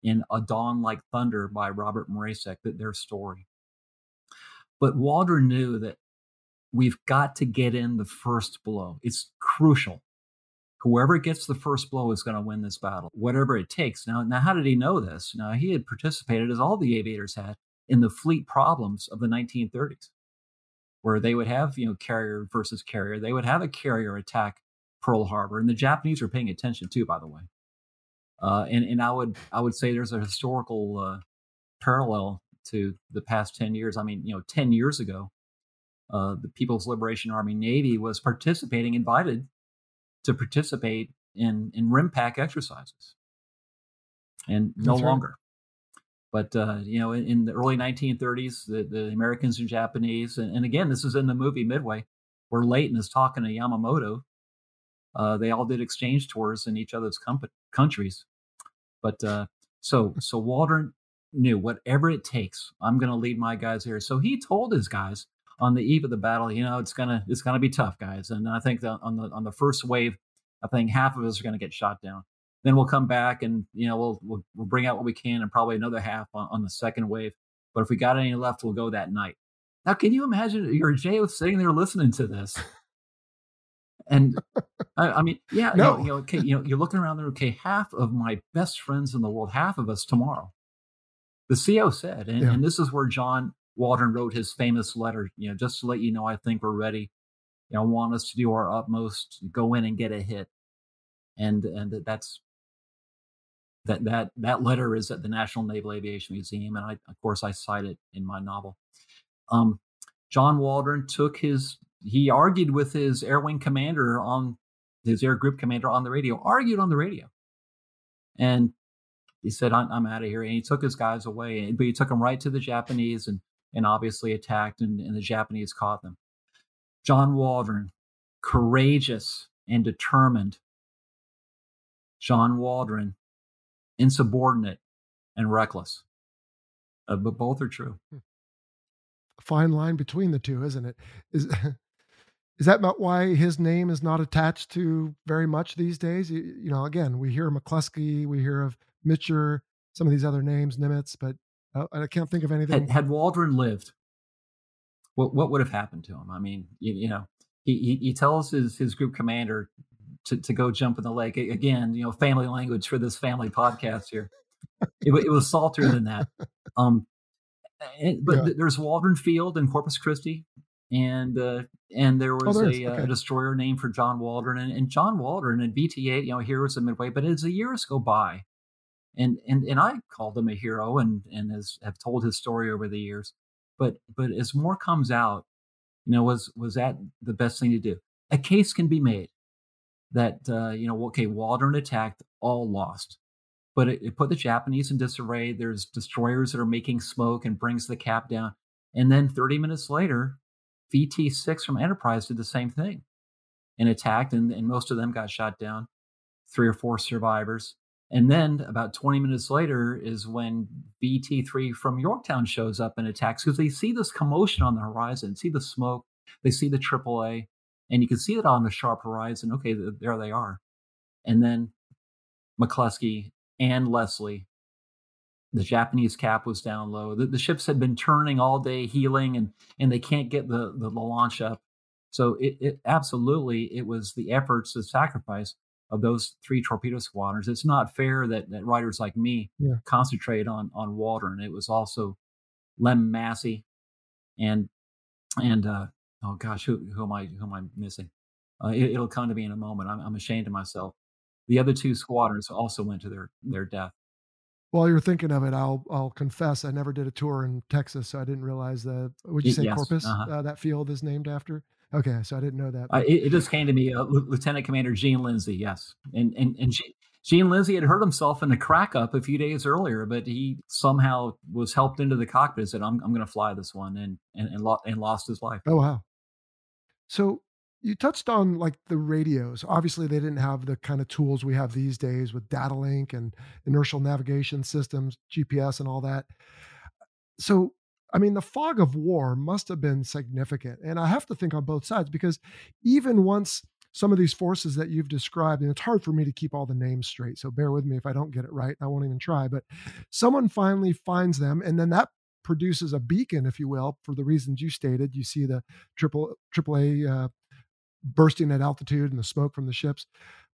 in A Dawn Like Thunder by Robert Mrazek, their story. But Waldron knew that we've got to get in the first blow. It's crucial Whoever gets the first blow is going to win this battle, whatever it takes. Now, now, how did he know this? Now, he had participated, as all the aviators had, in the fleet problems of the 1930s, where they would have, you know, carrier versus carrier. They would have a carrier attack Pearl Harbor, and the Japanese were paying attention too, by the way. Uh, and and I would I would say there's a historical uh, parallel to the past 10 years. I mean, you know, 10 years ago, uh, the People's Liberation Army Navy was participating, invited to participate in, in RIMPAC exercises. And no That's longer. Right. But, uh, you know, in, in, the early 1930s, the, the Americans and Japanese, and, and, again, this is in the movie Midway, where Layton is talking to Yamamoto. Uh, they all did exchange tours in each other's com- countries. But uh, so, so Waldron knew whatever it takes, I'm going to lead my guys here. So he told his guys on the eve of the battle, you know, it's gonna it's gonna be tough, guys. And I think that on the on the first wave, I think half of us are to get shot down. Then we'll come back and you know we'll we'll, we'll bring out what we can and probably another half on, on the second wave. But if we got any left, we'll go that night. Now, can you imagine you're Jay sitting there listening to this? And I, I, mean, yeah, no. you, know, you know, okay, you know, you're looking around there. Okay, half of my best friends in the world, half of us tomorrow the CO said, and, yeah. and this is where John Waldron wrote his famous letter, you know, just to let you know, I think we're ready. You know, want us to do our utmost, go in and get a hit. And and that's that that that letter is at the National Naval Aviation Museum, and I of course I cite it in my novel. Um, John Waldron took his he argued with his air wing commander on his air group commander on the radio, argued on the radio, and he said, I'm, I'm out of here. And he took his guys away, but he took them right to the Japanese and, and obviously attacked, and, and the Japanese caught them. John Waldron, courageous and determined. John Waldron, insubordinate and reckless. Uh, but both are true. Hmm. Fine line between the two, isn't it? Is is that why his name is not attached to very much these days? You, you know, again, we hear McCluskey, we hear of Mitscher, some of these other names, Nimitz, but uh, I can't think of anything. Had, had, Waldron lived, what what would have happened to him? I mean, you, you know, he, he, he tells his his group commander to to go jump in the lake again. You know, family language for this family podcast here. it, it was saltier than that. Um, and, but yeah. th- there's Waldron Field in Corpus Christi, and uh, and there oh, was oh, a, uh, okay. a, destroyer named for John Waldron, and, and John Waldron and VT-8, you know, here was of Midway. But as the years go by, and and and I called him a hero and and has have told his story over the years. But but as more comes out, you know, was was that the best thing to do? A case can be made that uh, you know, okay, Waldron attacked, all lost, but it, it put the Japanese in disarray. There's destroyers that are making smoke and brings the cap down, and then 30 minutes later, VT6 from Enterprise did the same thing and attacked, and, and most of them got shot down. Three or four survivors. And then about 20 minutes later is when VT3 from Yorktown shows up and attacks because they see this commotion on the horizon, see the smoke, they see the AAA, and you can see it on the sharp horizon. Okay, there they are. And then McCluskey and Leslie, the Japanese cap was down low. The, the ships had been turning all day, healing, and and they can't get the, the, the launch up. So it, it absolutely it was the efforts, the sacrifice of those three torpedo squadrons. It's not fair that, that writers like me yeah. concentrate on on Waldron. It was also Lem Massey and and uh, oh gosh, who who am I who am I missing? Uh, it, will come to me in a moment. I'm, I'm ashamed of myself. The other two squadrons also went to their their death. While you're thinking of it, I'll I'll confess I never did a tour in Texas, so I didn't realize that. Would you say yes, Corpus? Uh-huh. Uh, that field is named after. Okay, so I didn't know that. Uh, it, it, just came to me, uh, Lieutenant Commander Gene Lindsey. Yes, and and and Gene Lindsey had hurt himself in a crack up a few days earlier, but he somehow was helped into the cockpit and said, "I'm I'm going to fly this one," and and and, lo- and lost his life. Oh wow! So you touched on like the radios. Obviously, they didn't have the kind of tools we have these days with data link and inertial navigation systems, GPS, and all that. So I mean, the fog of war must have been significant. And I have to think on both sides because even once some of these forces that you've described, and it's hard for me to keep all the names straight. So bear with me if I don't get it right. I won't even try. But someone finally finds them, and then that produces a beacon, if you will, for the reasons you stated. You see the triple AAA uh, bursting at altitude and the smoke from the ships.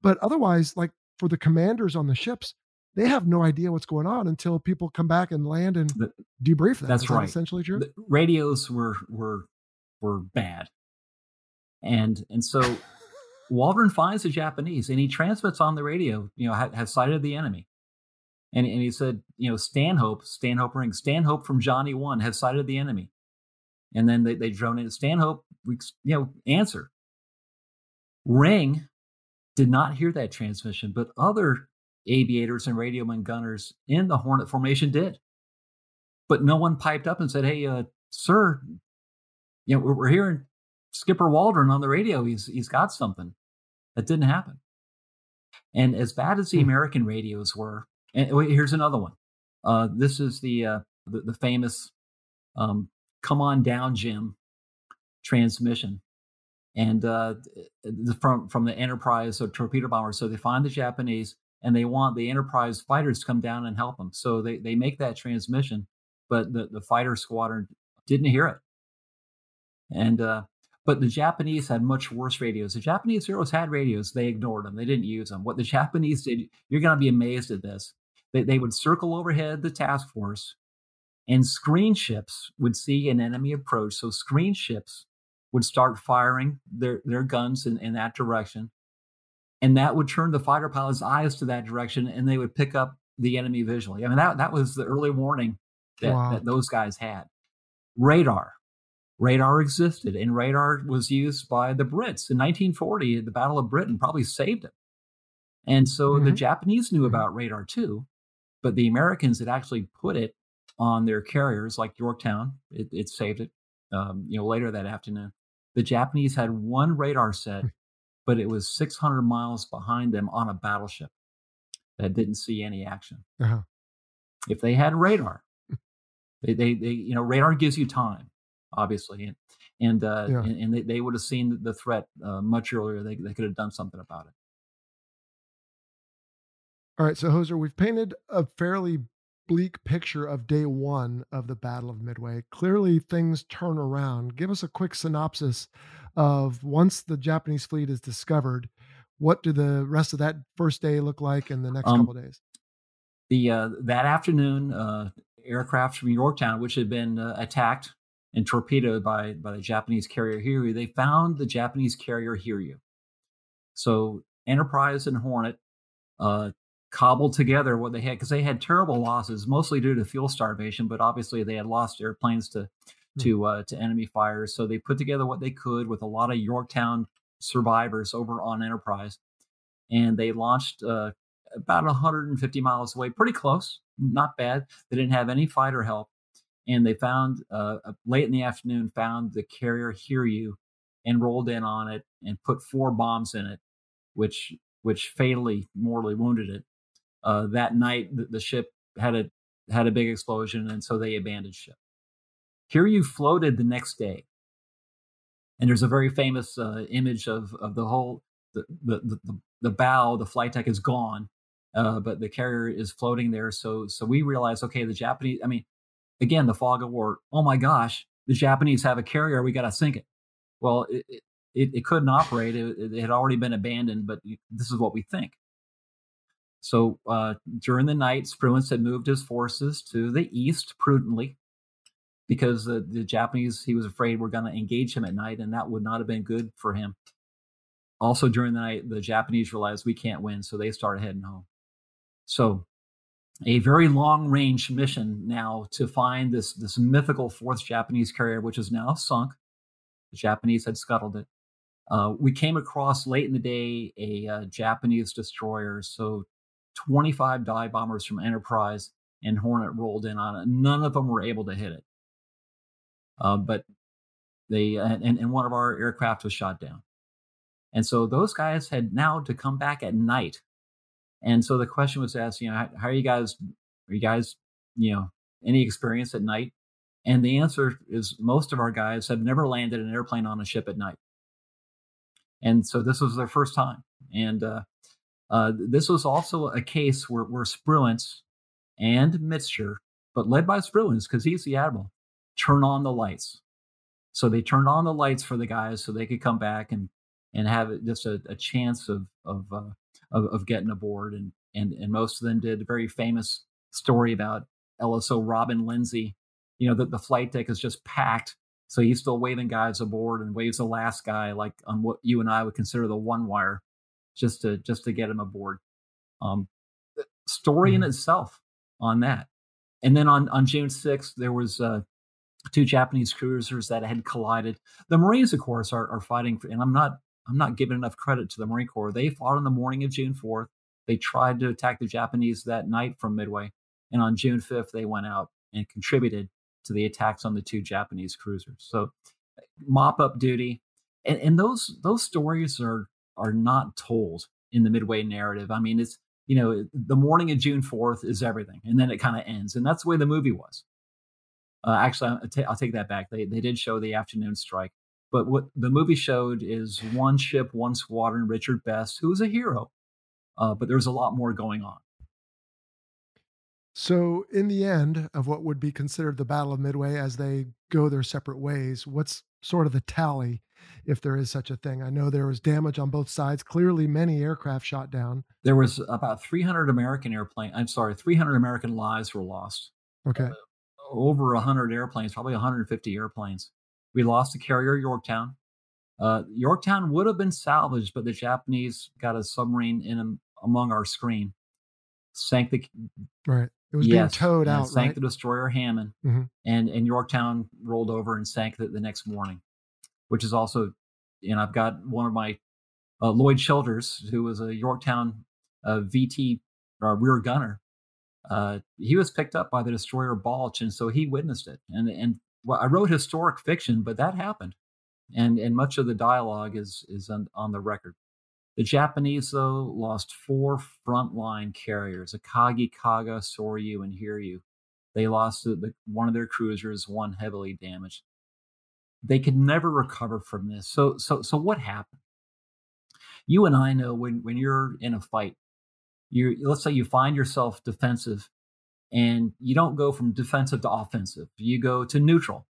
But otherwise, like for the commanders on the ships, they have no idea what's going on until people come back and land and debrief them. That's Is right. That essentially true. The radios were were were bad, and and so Waldron finds the Japanese and he transmits on the radio. You know, have, have sighted the enemy, and and he said, you know, Stanhope, Stanhope Ring, Stanhope from Johnny One has sighted the enemy, and then they they drone in Stanhope, We, you know, answer. Ring did not hear that transmission, but other aviators and radiomen gunners in the Hornet formation did. But no one piped up and said, "Hey, uh, sir, you know, we're, hearing Skipper Waldron on the radio. He's he's got something." That didn't happen. And as bad as the hmm. American radios were, and here's another one. Uh, this is the, uh, the, the famous um, "Come on down, Jim" transmission, and uh, from from the Enterprise or torpedo bomber. So they find the Japanese and they want the Enterprise fighters to come down and help them. So they, they make that transmission, but the, the fighter squadron didn't hear it. And uh, but the Japanese had much worse radios. The Japanese heroes had radios, they ignored them, they didn't use them. What the Japanese did, you're going to be amazed at this. They, they would circle overhead the task force, and screen ships would see an enemy approach. So screen ships would start firing their, their guns in, in that direction and that would turn the fighter pilot's eyes to that direction and they would pick up the enemy visually. I mean that, that was the early warning that, wow. that those guys had. Radar. Radar existed and radar was used by the brits. In 1940 the battle of britain probably saved it and so mm-hmm. the japanese knew mm-hmm. about radar too but the americans had actually put it on their carriers like yorktown. It, it saved it um, you know later that afternoon. The japanese had one radar set hmm but it was 600 miles behind them on a battleship that didn't see any action. Uh-huh. If they had radar, they, they, they, you know, radar gives you time, obviously, and and uh, yeah. and, and, they, they would have seen the threat uh, much earlier. They they could have done something about it. All right, so Hoser, we've painted a fairly bleak picture of day one of the Battle of Midway. Clearly, things turn around. Give us a quick synopsis of once the Japanese fleet is discovered, what do the rest of that first day look like and the next um, couple days? The uh, that afternoon, uh, aircraft from Yorktown, which had been uh, attacked and torpedoed by by the Japanese carrier Hiryu, they found the Japanese carrier Hiryu. So Enterprise and Hornet uh, cobbled together what they had because they had terrible losses, mostly due to fuel starvation, but obviously they had lost airplanes to. To uh, to enemy fires. So they put together what they could with a lot of Yorktown survivors over on Enterprise, and they launched uh, about 150 miles away, pretty close, not bad. They didn't have any fighter help, and they found uh, late in the afternoon found the carrier Hiryu, and rolled in on it and put four bombs in it, which which fatally mortally wounded it. Uh, that night, the, the ship had a had a big explosion, and so they abandoned ship. Hiryu floated the next day. And there's a very famous uh, image of, of the whole, the, the, the, the bow, the flight deck is gone, uh, but the carrier is floating there. So, so we realize, okay, the Japanese, I mean, again, the fog of war, oh my gosh, the Japanese have a carrier, we got to sink it. Well, it, it, it couldn't operate. It, it, had already been abandoned, but this is what we think. So uh, during the night, Spruance had moved his forces to the east prudently because the, the Japanese, he was afraid we're going to engage him at night, and that would not have been good for him. Also, during the night, the Japanese realized we can't win, so they started heading home. So, a very long range mission now to find this, this mythical fourth Japanese carrier, which is now sunk. The Japanese had scuttled it. Uh, we came across late in the day a uh, Japanese destroyer, so 25 dive bombers from Enterprise and Hornet rolled in on it. None of them were able to hit it. Uh, but they and, and one of our aircraft was shot down. And so those guys had now to come back at night. And so the question was asked, you know, how, how are you guys, are you guys, you know, any experience at night? And the answer is most of our guys have never landed an airplane on a ship at night. And so this was their first time. And uh, uh, this was also a case where, where Spruance and Mitscher, but led by Spruance because he's the admiral, turn on the lights. So they turned on the lights for the guys so they could come back and and have just a, a chance of of, uh, of, of getting aboard. And and and most of them did. A very famous story about LSO Robin Lindsey. You know that the flight deck is just packed, so he's still waving guys aboard and waves the last guy like on what you and I would consider the one wire, just to just to get him aboard. Um, story in mm-hmm. itself on that. And then on on June 6th, there was uh, two Japanese cruisers that had collided. The Marines, of course, are, are fighting, for, and I'm not I'm not giving enough credit to the Marine Corps. They fought on the morning of June 4th. They tried to attack the Japanese that night from Midway, and on June 5th they went out and contributed to the attacks on the two Japanese cruisers. So mop up duty, and, and those those stories are are not told in the Midway narrative. I mean, it's you know the morning of June 4th is everything, and then it kind of ends, and that's the way the movie was. Uh, actually, I'll, t- I'll take that back. They they did show the afternoon strike, but what the movie showed is one ship, one squadron, Richard Best, who was a hero, uh, but was a lot more going on. So, in the end of what would be considered the Battle of Midway, as they go their separate ways, what's sort of the tally, if there is such a thing? I know there was damage on both sides. Clearly, many aircraft shot down. There was about 300 American airplane. I'm sorry, 300 American lives were lost. Okay. Uh, over 100 airplanes, probably 150 airplanes. We lost the carrier Yorktown. Uh, Yorktown would have been salvaged, but the Japanese got a submarine in among our screen, sank the right. It was yes, being towed out. Sank right? the destroyer Hammann, mm-hmm. and and Yorktown rolled over and sank the, the next morning, which is also, and I've got one of my uh, Lloyd Childers, who was a Yorktown uh, VT uh, rear gunner, uh, he was picked up by the destroyer Balch, and so he witnessed it. And and well, I wrote historic fiction, but that happened, and and much of the dialogue is is on, on the record. The Japanese though lost four frontline carriers: Akagi, Kaga, Soryu, and Hiryu. They lost the, the, one of their cruisers, one heavily damaged. They could never recover from this. So so so what happened? You and I know when when you're in a fight you let's say you find yourself defensive and you don't go from defensive to offensive. You go to neutral.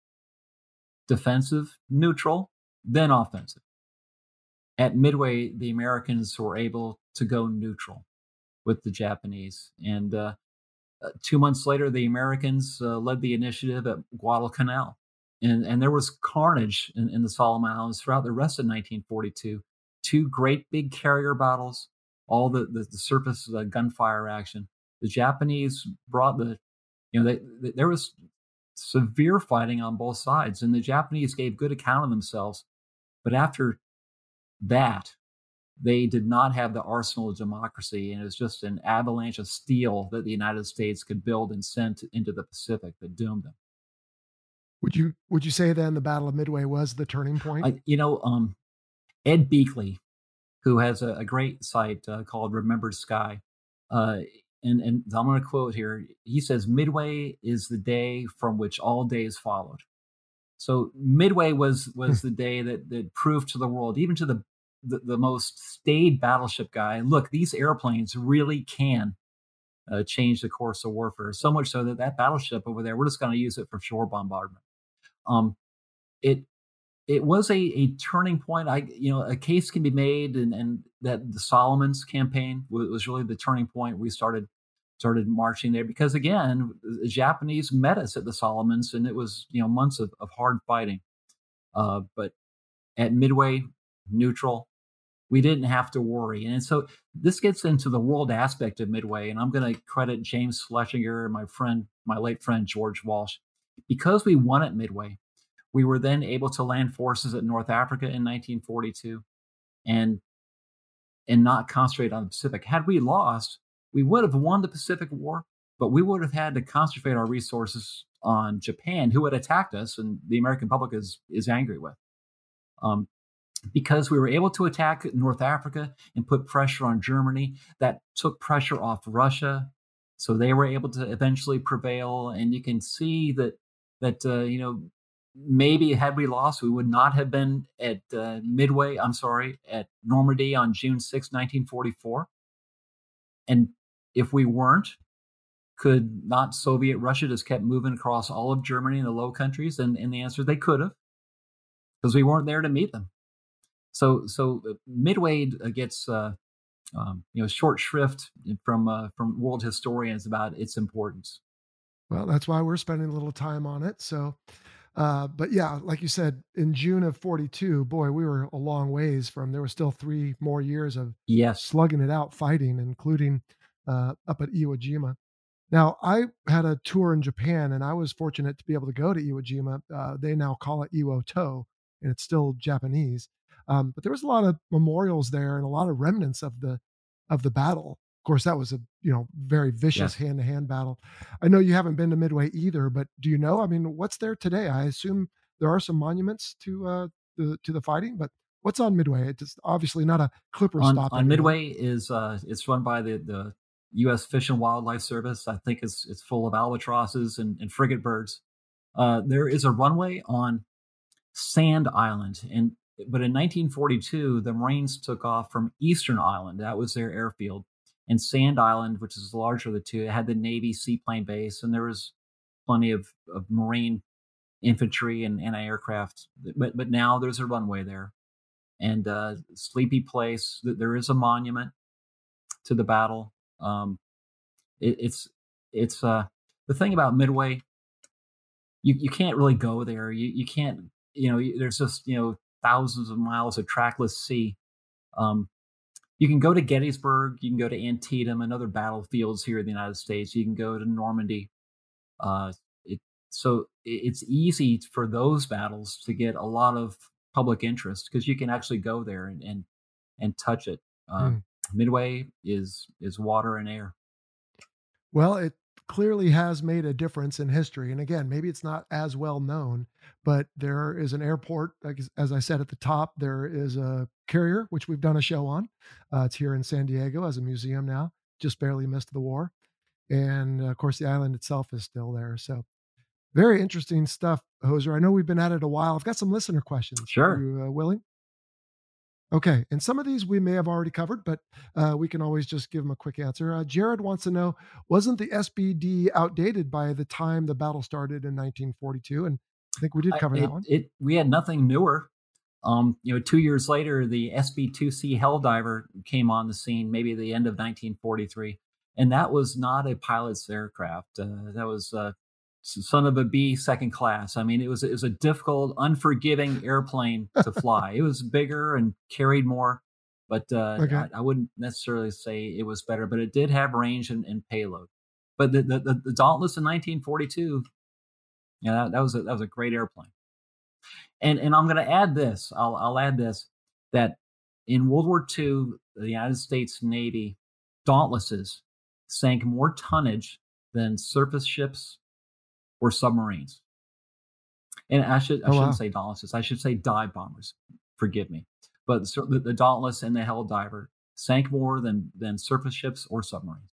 Defensive neutral then offensive. At midway the americans were able to go neutral with the japanese. And uh, uh, two months later the americans uh, led the initiative at guadalcanal. And, and there was carnage in, in the solomon islands throughout the rest of 1942 two great big carrier battles all the, the, the surface the gunfire action. The Japanese brought the, you know, they, they, there was severe fighting on both sides, and the Japanese gave good account of themselves. But after that, they did not have the arsenal of democracy, and it was just an avalanche of steel that the United States could build and send into the Pacific that doomed them. Would you would you say then the Battle of Midway was the turning point? I, you know, um, Ed Beakley, who has a, a great site uh, called Remembered Sky. Uh, and, and I'm going to quote here. He says, Midway is the day from which all days followed. So Midway was was hmm. the day that that proved to the world, even to the, the, the most staid battleship guy, look, these airplanes really can uh, change the course of warfare. So much so that that battleship over there, we're just going to use it for shore bombardment. Um, it it was a, a turning point. I, you know, a case can be made, and, and that the Solomons campaign was really the turning point. We started started marching there because again, the Japanese met us at the Solomons, and it was you know months of, of hard fighting. Uh, but at Midway, neutral, we didn't have to worry. And so this gets into the world aspect of Midway, and I'm going to credit James Schlesinger and my friend, my late friend George Walsh, because we won at Midway we were then able to land forces at North Africa in 1942 and and not concentrate on the Pacific. Had we lost, we would have won the Pacific War, but we would have had to concentrate our resources on Japan, who had attacked us and the American public is is angry with. Um, because we were able to attack North Africa and put pressure on Germany, that took pressure off Russia. So they were able to eventually prevail. And you can see that that uh, you know maybe had we lost, we would not have been at uh, Midway, I'm sorry, at Normandy on June 6, 1944. And if we weren't, could not Soviet Russia just kept moving across all of Germany and the Low Countries? And, and the answer, is they could have, because we weren't there to meet them. So so uh, Midway uh, gets uh, um, you know short shrift from uh, from world historians about its importance. Well, that's why we're spending a little time on it. So, uh, but yeah, like you said, in June of 42, boy, we were a long ways from, there were still three more years of yes. slugging it out, fighting, including uh, up at Iwo Jima. Now, I had a tour in Japan and I was fortunate to be able to go to Iwo Jima. Uh, they now call it Iwo To, and it's still Japanese. Um, but there was a lot of memorials there and a lot of remnants of the of the battle. Of course, that was a you know very vicious hand to hand battle. I know you haven't been to Midway either, but do you know? I mean, what's there today? I assume there are some monuments to uh, the to the fighting, but what's on Midway? It's obviously not a clipper on, stop. On Midway is uh, it's run by the the U.S. Fish and Wildlife Service. I think it's it's full of albatrosses and, and frigate birds. Uh, there is a runway on Sand Island, and but in 1942, the Marines took off from Eastern Island. That was their airfield. And Sand Island, which is the larger of the two, it had the Navy seaplane base, and there was plenty of, of Marine infantry and anti-aircraft. But but now there's a runway there, and uh, sleepy place. There is a monument to the battle. Um, it, it's it's uh, the thing about Midway. You you can't really go there. You you can't you know there's just you know thousands of miles of trackless sea. Um, you can go to Gettysburg, you can go to Antietam and other battlefields here in the United States. You can go to Normandy. Uh, it, so it's easy for those battles to get a lot of public interest because you can actually go there and and, and touch it. Uh, mm. Midway is is water and air. Well, it clearly has made a difference in history. And again, maybe it's not as well known, but there is an airport, like, as I said at the top, there is a carrier, which we've done a show on. Uh, it's here in San Diego as a museum now, just barely missed the war. And of course, the island itself is still there. So, very interesting stuff, Hoser. I know we've been at it a while. I've got some listener questions. Sure. Are you uh, willing? Okay, and some of these we may have already covered, but uh, we can always just give them a quick answer. Uh, Jared wants to know Wasn't the SBD outdated by the time the battle started in 1942? And I think we did cover I, that one. It, we had nothing newer. Um, you know, two years later, the SB-2C Helldiver came on the scene, maybe the end of 1943, and that was not a pilot's aircraft. Uh, that was uh, son of a B second class. I mean, it was it was a difficult, unforgiving airplane to fly. it was bigger and carried more, but uh, okay. I, I, wouldn't necessarily say it was better. But it did have range and, and payload. But the, the, the Dauntless in 1942, yeah, that, that, was a, that was a great airplane. And and I'm going to add this. I'll I'll add this that in World War II, the United States Navy Dauntlesses sank more tonnage than surface ships or submarines. And I should I oh, shouldn't wow. say Dauntlesses. I should say dive bombers. Forgive me. But the, the Dauntless and the Hell Diver sank more than than surface ships or submarines.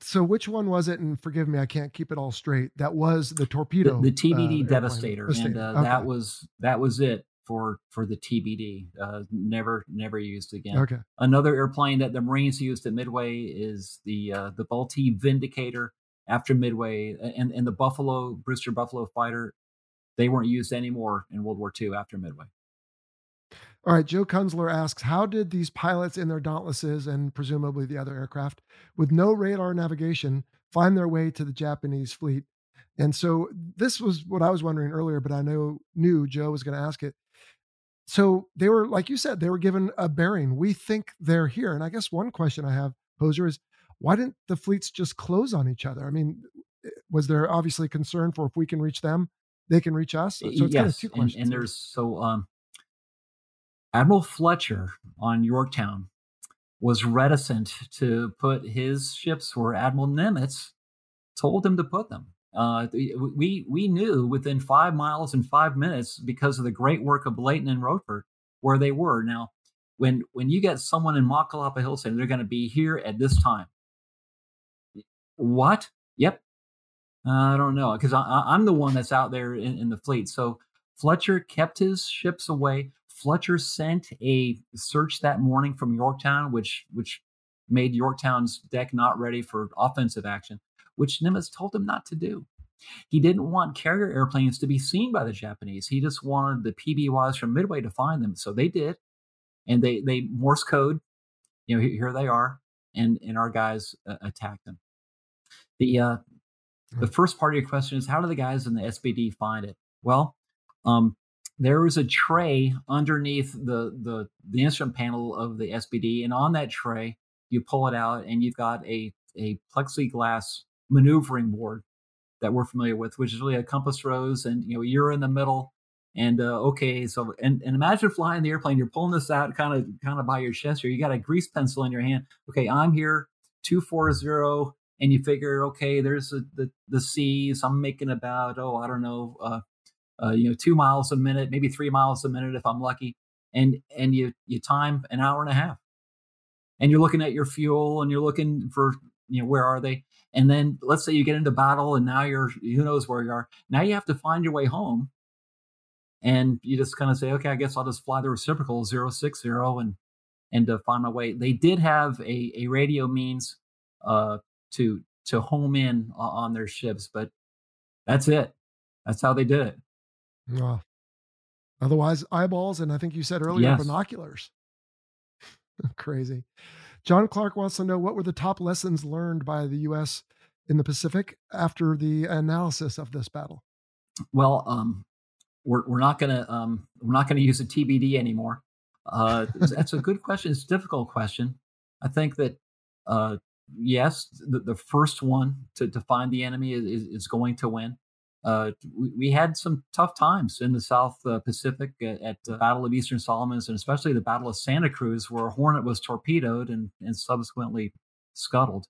So which one was it? And forgive me, I can't keep it all straight. That was the torpedo, the, the TBD uh, Devastator, and uh, okay. that was that was it for for the TBD. Uh, never never used again. Okay. Another airplane that the Marines used at Midway is the uh, the Vultee Vindicator after Midway and, and the Buffalo, Brewster Buffalo fighter, they weren't used anymore in World War II after Midway. All right, Joe Kunzler asks, how did these pilots in their Dauntlesses and presumably the other aircraft with no radar navigation find their way to the Japanese fleet? And so this was what I was wondering earlier, but I know knew Joe was going to ask it. So they were, like you said, they were given a bearing. We think they're here. And I guess one question I have, Hoser, is why didn't the fleets just close on each other? I mean, eh, was there obviously concern for if we can reach them, they can reach us? So it's yes, kind of two questions. And, and there's so um, Admiral Fletcher on Yorktown was reticent to put his ships where Admiral Nimitz told him to put them. Uh, we we knew within five miles and five minutes because of the great work of Layton and Rochefort where they were. Now, when when you get someone in Makalapa Hill saying they're going to be here at this time, what? Yep. I don't know because I'm the one that's out there in, in the fleet. So Fletcher kept his ships away. Fletcher sent a search that morning from Yorktown, which which made Yorktown's deck not ready for offensive action, which Nimitz told him not to do. He didn't want carrier airplanes to be seen by the Japanese. He just wanted the PBYs from Midway to find them. So they did, and they they Morse code. You know, here they are, and and our guys uh, attacked them. The uh, the hmm. first part of your question is how do the guys in the SBD find it? Well, um, there was a tray underneath the, the the instrument panel of the SBD, and on that tray, you pull it out, and you've got a a plexiglass maneuvering board that we're familiar with, which is really a compass rose, and you know you're in the middle. And uh, okay, so and, and imagine flying the airplane. You're pulling this out kind of kind of by your chest here. You got a grease pencil in your hand. Okay, I'm here, two four zero, and you figure, okay, there's a, the the seas. I'm making about oh I don't know, uh, uh, you know, two miles a minute, maybe three miles a minute if I'm lucky, and and you you time an hour and a half, and you're looking at your fuel and you're looking for you know where are they, and then let's say you get into battle and now you're who knows where you are. Now you have to find your way home, and you just kind of say, okay, I guess I'll just fly the reciprocal 060 and and to find my way. They did have a a radio means uh, to to home in on their ships, but that's it. That's how they did it. Well, otherwise, eyeballs, and I think you said earlier, yes. binoculars. Crazy. John Clark wants to know what were the top lessons learned by the U.S. in the Pacific after the analysis of this battle. Well, um, we're we're not gonna um, we're not gonna use a TBD anymore. Uh, that's a good question. It's a difficult question. I think that uh, yes, the, the, first one to, to find the enemy is, is going to win uh, we, we, had some tough times in the South uh, Pacific at, at, the Battle of Eastern Solomons and especially the Battle of Santa Cruz, where a Hornet was torpedoed and, and subsequently scuttled.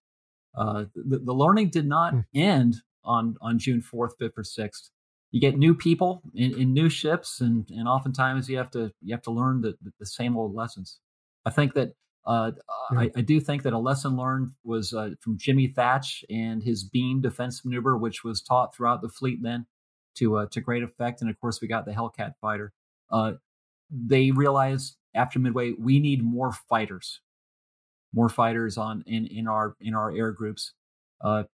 Uh, the, the, learning did not hmm. end on, on June 4th, 5th, or 6th. You get new people in, in new ships, and, and oftentimes you have to you have to learn the, the same old lessons. I think that uh, yeah. I, I, do think that a lesson learned was uh, from Jimmy Thach and his beam defense maneuver, which was taught throughout the fleet then to uh, to great effect. And of course, we got the Hellcat fighter. Uh, they realized after Midway, we need more fighters, more fighters on in in our in our air groups. Uh,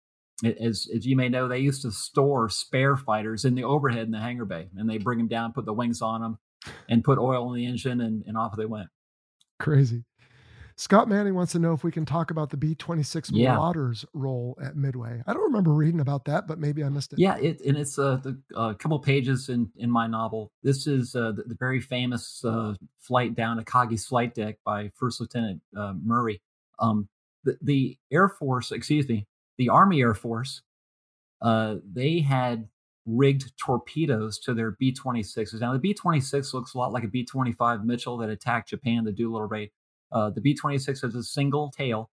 as as you may know, they used to store spare fighters in the overhead in the hangar bay, and they bring them down, put the wings on them, and put oil in the engine, and, and off they went. Crazy. Scott Manning wants to know if we can talk about the B 26 yeah. Marauders role at Midway. I don't remember reading about that, but maybe I missed it. Yeah, it, and it's uh, a uh, couple pages in, in my novel. This is uh, the, the, very famous uh, flight down Akagi's flight deck by First Lieutenant uh, Muri. Um, the, the Air Force, excuse me, the Army Air Force, uh, they had rigged torpedoes to their B 26s. Now, the B 26 looks a lot like a B 25 Mitchell that attacked Japan, the Doolittle raid. Uh, the B 26 has a single tail,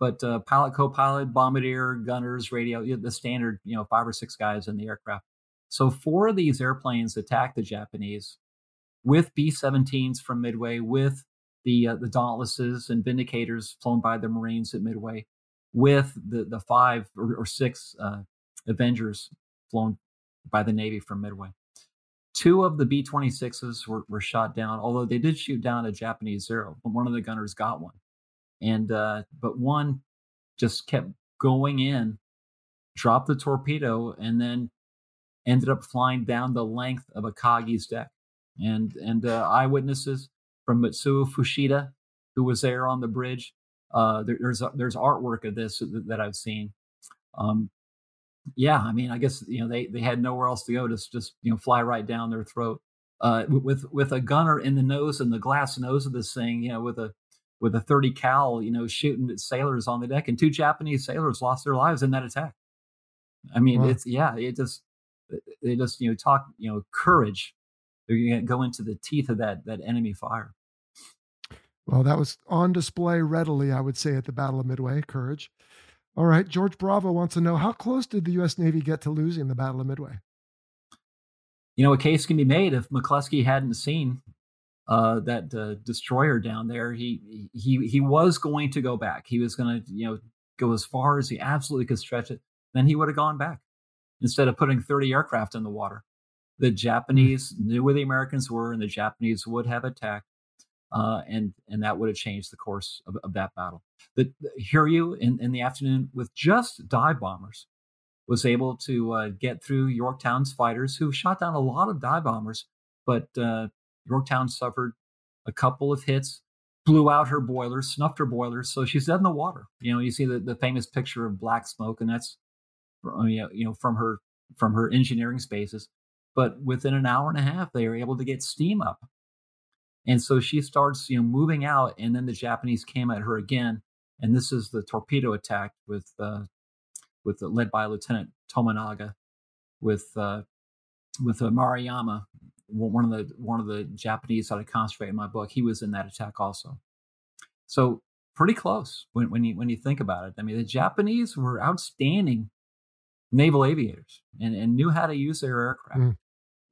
but uh, pilot, co pilot, bombardier, gunners, radio, the standard, you know, five or six guys in the aircraft. So four of these airplanes attacked the Japanese with B 17s from Midway, with the, uh, the Dauntlesses and Vindicators flown by the Marines at Midway, with the, the five or, or six uh, Avengers flown by the Navy from Midway. Two of the B 26s were, were shot down, although they did shoot down a Japanese Zero, but one of the gunners got one. And, uh, but one just kept going in, dropped the torpedo, and then ended up flying down the length of Akagi's deck. And, and uh, eyewitnesses from Mitsuo Fuchida, who was there on the bridge, uh, there, there's, there's artwork of this that, that I've seen. Um, yeah, I mean, I guess you know they they had nowhere else to go. Just just you know fly right down their throat. Uh, with with a gunner in the nose and the glass nose of this thing, you know, with a with a 30 cal, you know, shooting at sailors on the deck, and two Japanese sailors lost their lives in that attack. I mean, wow. it's yeah, it just they just you know talk you know courage. They're going to go into the teeth of that that enemy fire. Well, that was on display readily, I would say, at the Battle of Midway. Courage. All right. George Bravo wants to know how close did the U.S. Navy get to losing the Battle of Midway? You know, a case can be made if McCluskey hadn't seen uh, that uh, destroyer down there. He he he was going to go back. He was going to you know go as far as he absolutely could stretch it. Then he would have gone back instead of putting 30 aircraft in the water. The Japanese knew where the Americans were, and the Japanese would have attacked uh, and and that would have changed the course of, of that battle. The, the Hiryu in, in the afternoon with just dive bombers was able to uh, get through Yorktown's fighters, who shot down a lot of dive bombers, but uh, Yorktown suffered a couple of hits, blew out her boilers, snuffed her boilers, so she's dead in the water. You know, you see the, the famous picture of black smoke, and that's you know from her from her engineering spaces. But within an hour and a half, they were able to get steam up, and so she starts you know moving out, and then the Japanese came at her again, and this is the torpedo attack with uh, with led by Lieutenant Tomonaga, with uh, with uh, Maruyama, one of the one of the Japanese that I concentrate in my book. He was in that attack also. So pretty close when, when you when you think about it. I mean, the Japanese were outstanding naval aviators and, and knew how to use their aircraft. Mm.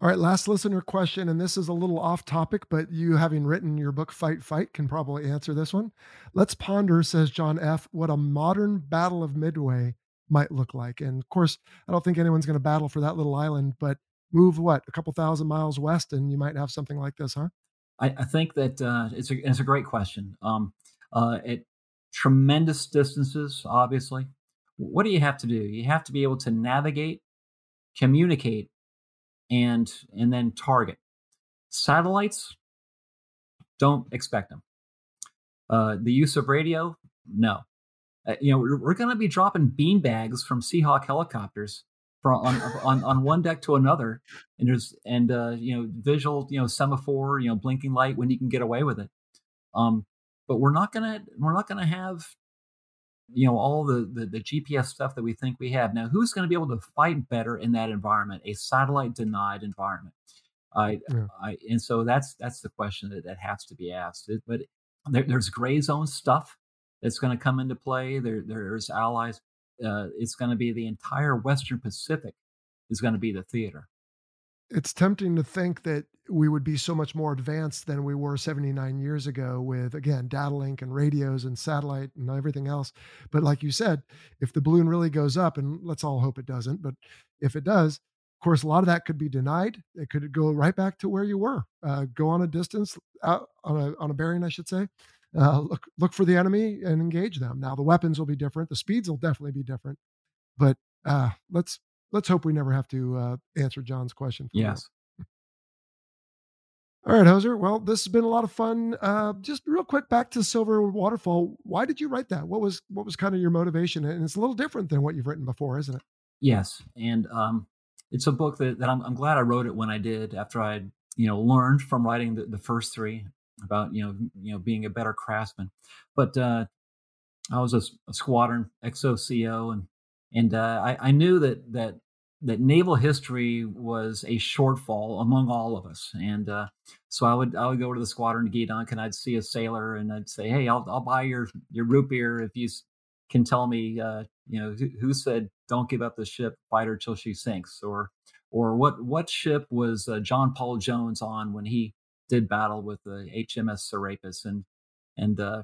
All right, last listener question, and this is a little off topic, but you having written your book Fight Fight can probably answer this one. Let's ponder, says John F., what a modern Battle of Midway might look like. And of course, I don't think anyone's going to battle for that little island, but move what a couple thousand miles west, and you might have something like this, huh? I, I think that uh, it's a it's a great question. Um, uh, at tremendous distances, obviously, what do you have to do? You have to be able to navigate, communicate, and and then target. Satellites, don't expect them. Uh, the use of radio, no. Uh, you know, we're, we're going to be dropping bean bags from Seahawk helicopters from on, on on one deck to another, and there's and uh, you know visual you know semaphore you know blinking light when you can get away with it. Um, but we're not gonna we're not gonna have you know all the, the, the GPS stuff that we think we have. Now, who's going to be able to fight better in that environment, a satellite denied environment? I, yeah. I and so that's that's the question that, that has to be asked. It, but there, there's gray zone stuff that's going to come into play. There there's allies uh, it's going to be the entire Western Pacific is going to be the theater. It's tempting to think that we would be so much more advanced than we were 79 years ago with again data link and radios and satellite and everything else. But like you said if the balloon really goes up and let's all hope it doesn't but if it does of course a lot of that could be denied. It could go right back to where you were uh, go on a distance out on a on a bearing i should say uh, look look for the enemy and engage them. Now the weapons will be different, the speeds will definitely be different, but uh, let's let's hope we never have to uh, answer John's question. yes. All right, Hoser. Well, this has been a lot of fun. Uh, just real quick, back to Silver Waterfall. Why did you write that? What was what was kind of your motivation? And it's a little different than what you've written before, isn't it? Yes, and um, it's a book that, that I'm, I'm glad I wrote it when I did after I you know learned from writing the, the first three about you know you know being a better craftsman. But uh, I was a, a squadron XOCO, and and uh, I, I knew that that that naval history was a shortfall among all of us. And uh, so I would I would go to the squadron Geedunk and I'd see a sailor and I'd say, hey, I'll I'll buy your your root beer if you can tell me, uh, you know, who, who, said don't give up the ship, fight her till she sinks, or or what what ship was uh, John Paul Jones on when he did battle with the HMS Serapis, and and uh,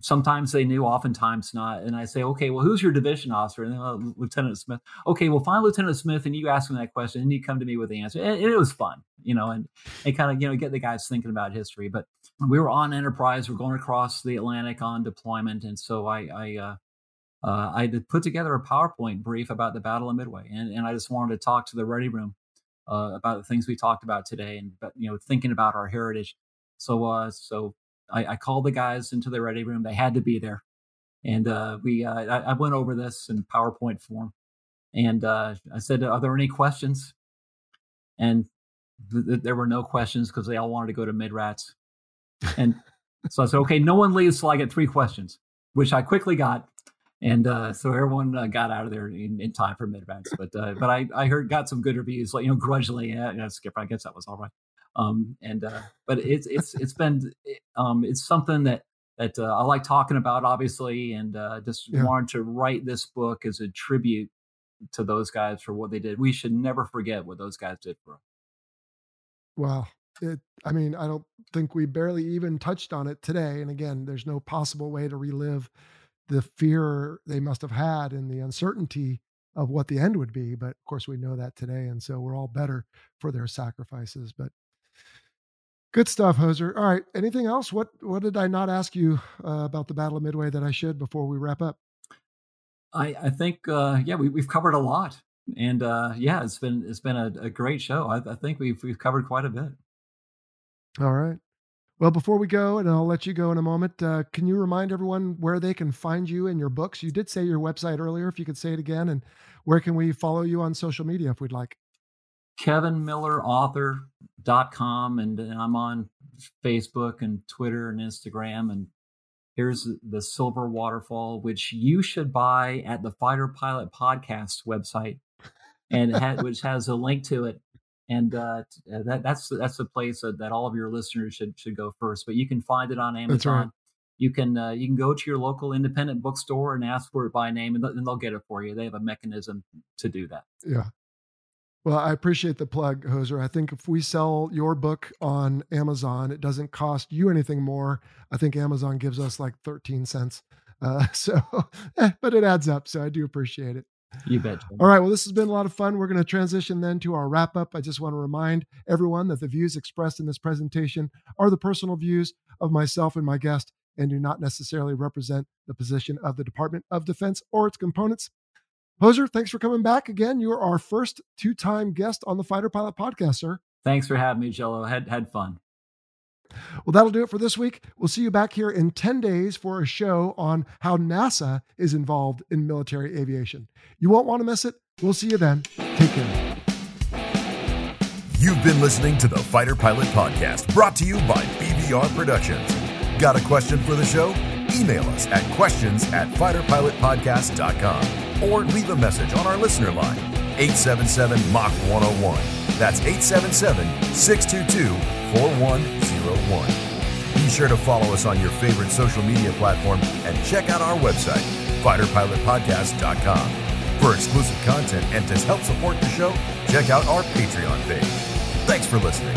sometimes they knew, oftentimes not. And I say, okay, well, who's your division officer? And uh, Lieutenant Smith. Okay, well, find Lieutenant Smith, and you ask him that question, and you come to me with the answer. And, and it was fun, you know, and and kind of you know get the guys thinking about history. But we were on Enterprise, we're going across the Atlantic on deployment, and so I I. Uh, uh, I put together a PowerPoint brief about the Battle of Midway, and, and I just wanted to talk to the ready room uh, about the things we talked about today, and but you know thinking about our heritage. So uh, so I, I called the guys into the ready room. They had to be there, and uh, we uh, I, I, went over this in PowerPoint form, and uh, I said, "Are there any questions?" And th- th- there were no questions because they all wanted to go to MIDRATS. And so I said, "Okay, no one leaves till I get three questions," which I quickly got and uh, so everyone uh, got out of there in, in time for MIDRATS. But uh, but I, I heard got some good reviews, like you know, grudgingly, yeah, know, Skipper, I guess that was all right. Um, and uh, but it's it's it's been um, it's something that that uh, I like talking about, obviously, and uh, just yeah. wanted to write this book as a tribute to those guys for what they did. We should never forget what those guys did for us. Wow. It, I mean, I don't think we barely even touched on it today. And again, there's no possible way to relive the fear they must have had and the uncertainty of what the end would be. But of course, we know that today. And so we're all better for their sacrifices. But good stuff, Hoser. All right. Anything else? What, what did I not ask you uh, about the Battle of Midway that I should before we wrap up? I, I think uh, yeah we, we've covered a lot, and uh, yeah it's been it's been a, a great show. I, I, think we've we've covered quite a bit. All right. Well, before we go, and I'll let you go in a moment, uh, can you remind everyone where they can find you and your books? You did say your website earlier. If you could say it again, and where can we follow you on social media if we'd like? kevinmillerauthor.com and, and I'm on Facebook and Twitter and Instagram and here's the silver waterfall which you should buy at the fighter pilot podcast website and ha- which has a link to it and uh, uh, that, that's that's the place that, that, all of your listeners should should go first but you can find it on amazon right. you can uh, you can go to your local independent bookstore and ask for it by name and, th- and they'll get it for you. They have a mechanism to do that. Yeah well, I appreciate the plug, Hoser. I think if we sell your book on Amazon, it doesn't cost you anything more. I think Amazon gives us like 13 cents. Uh, so, eh, but it adds up. So I do appreciate it. You bet. All right. Well, this has been a lot of fun. We're going to transition then to our wrap up. I just want to remind everyone that the views expressed in this presentation are the personal views of myself and my guest and do not necessarily represent the position of the Department of Defense or its components. Hoser, thanks for coming back again. You're our first two time guest on the Fighter Pilot podcast, sir. Thanks for having me, Jello. Had, had fun. Well, that'll do it for this week. We'll see you back here in 10 days for a show on how NASA is involved in military aviation. You won't want to miss it. We'll see you then. Take care. You've been listening to the Fighter Pilot Podcast, brought to you by BVR Productions. Got a question for the show? Email us at questions at fighterpilotpodcast.com or leave a message on our listener line, 877 Mach 101. That's 877 622 4101. Be sure to follow us on your favorite social media platform and check out our website, fighterpilotpodcast.com. For exclusive content and to help support the show, check out our Patreon page. Thanks for listening.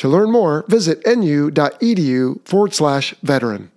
To learn more, visit nu.edu forward slash veteran.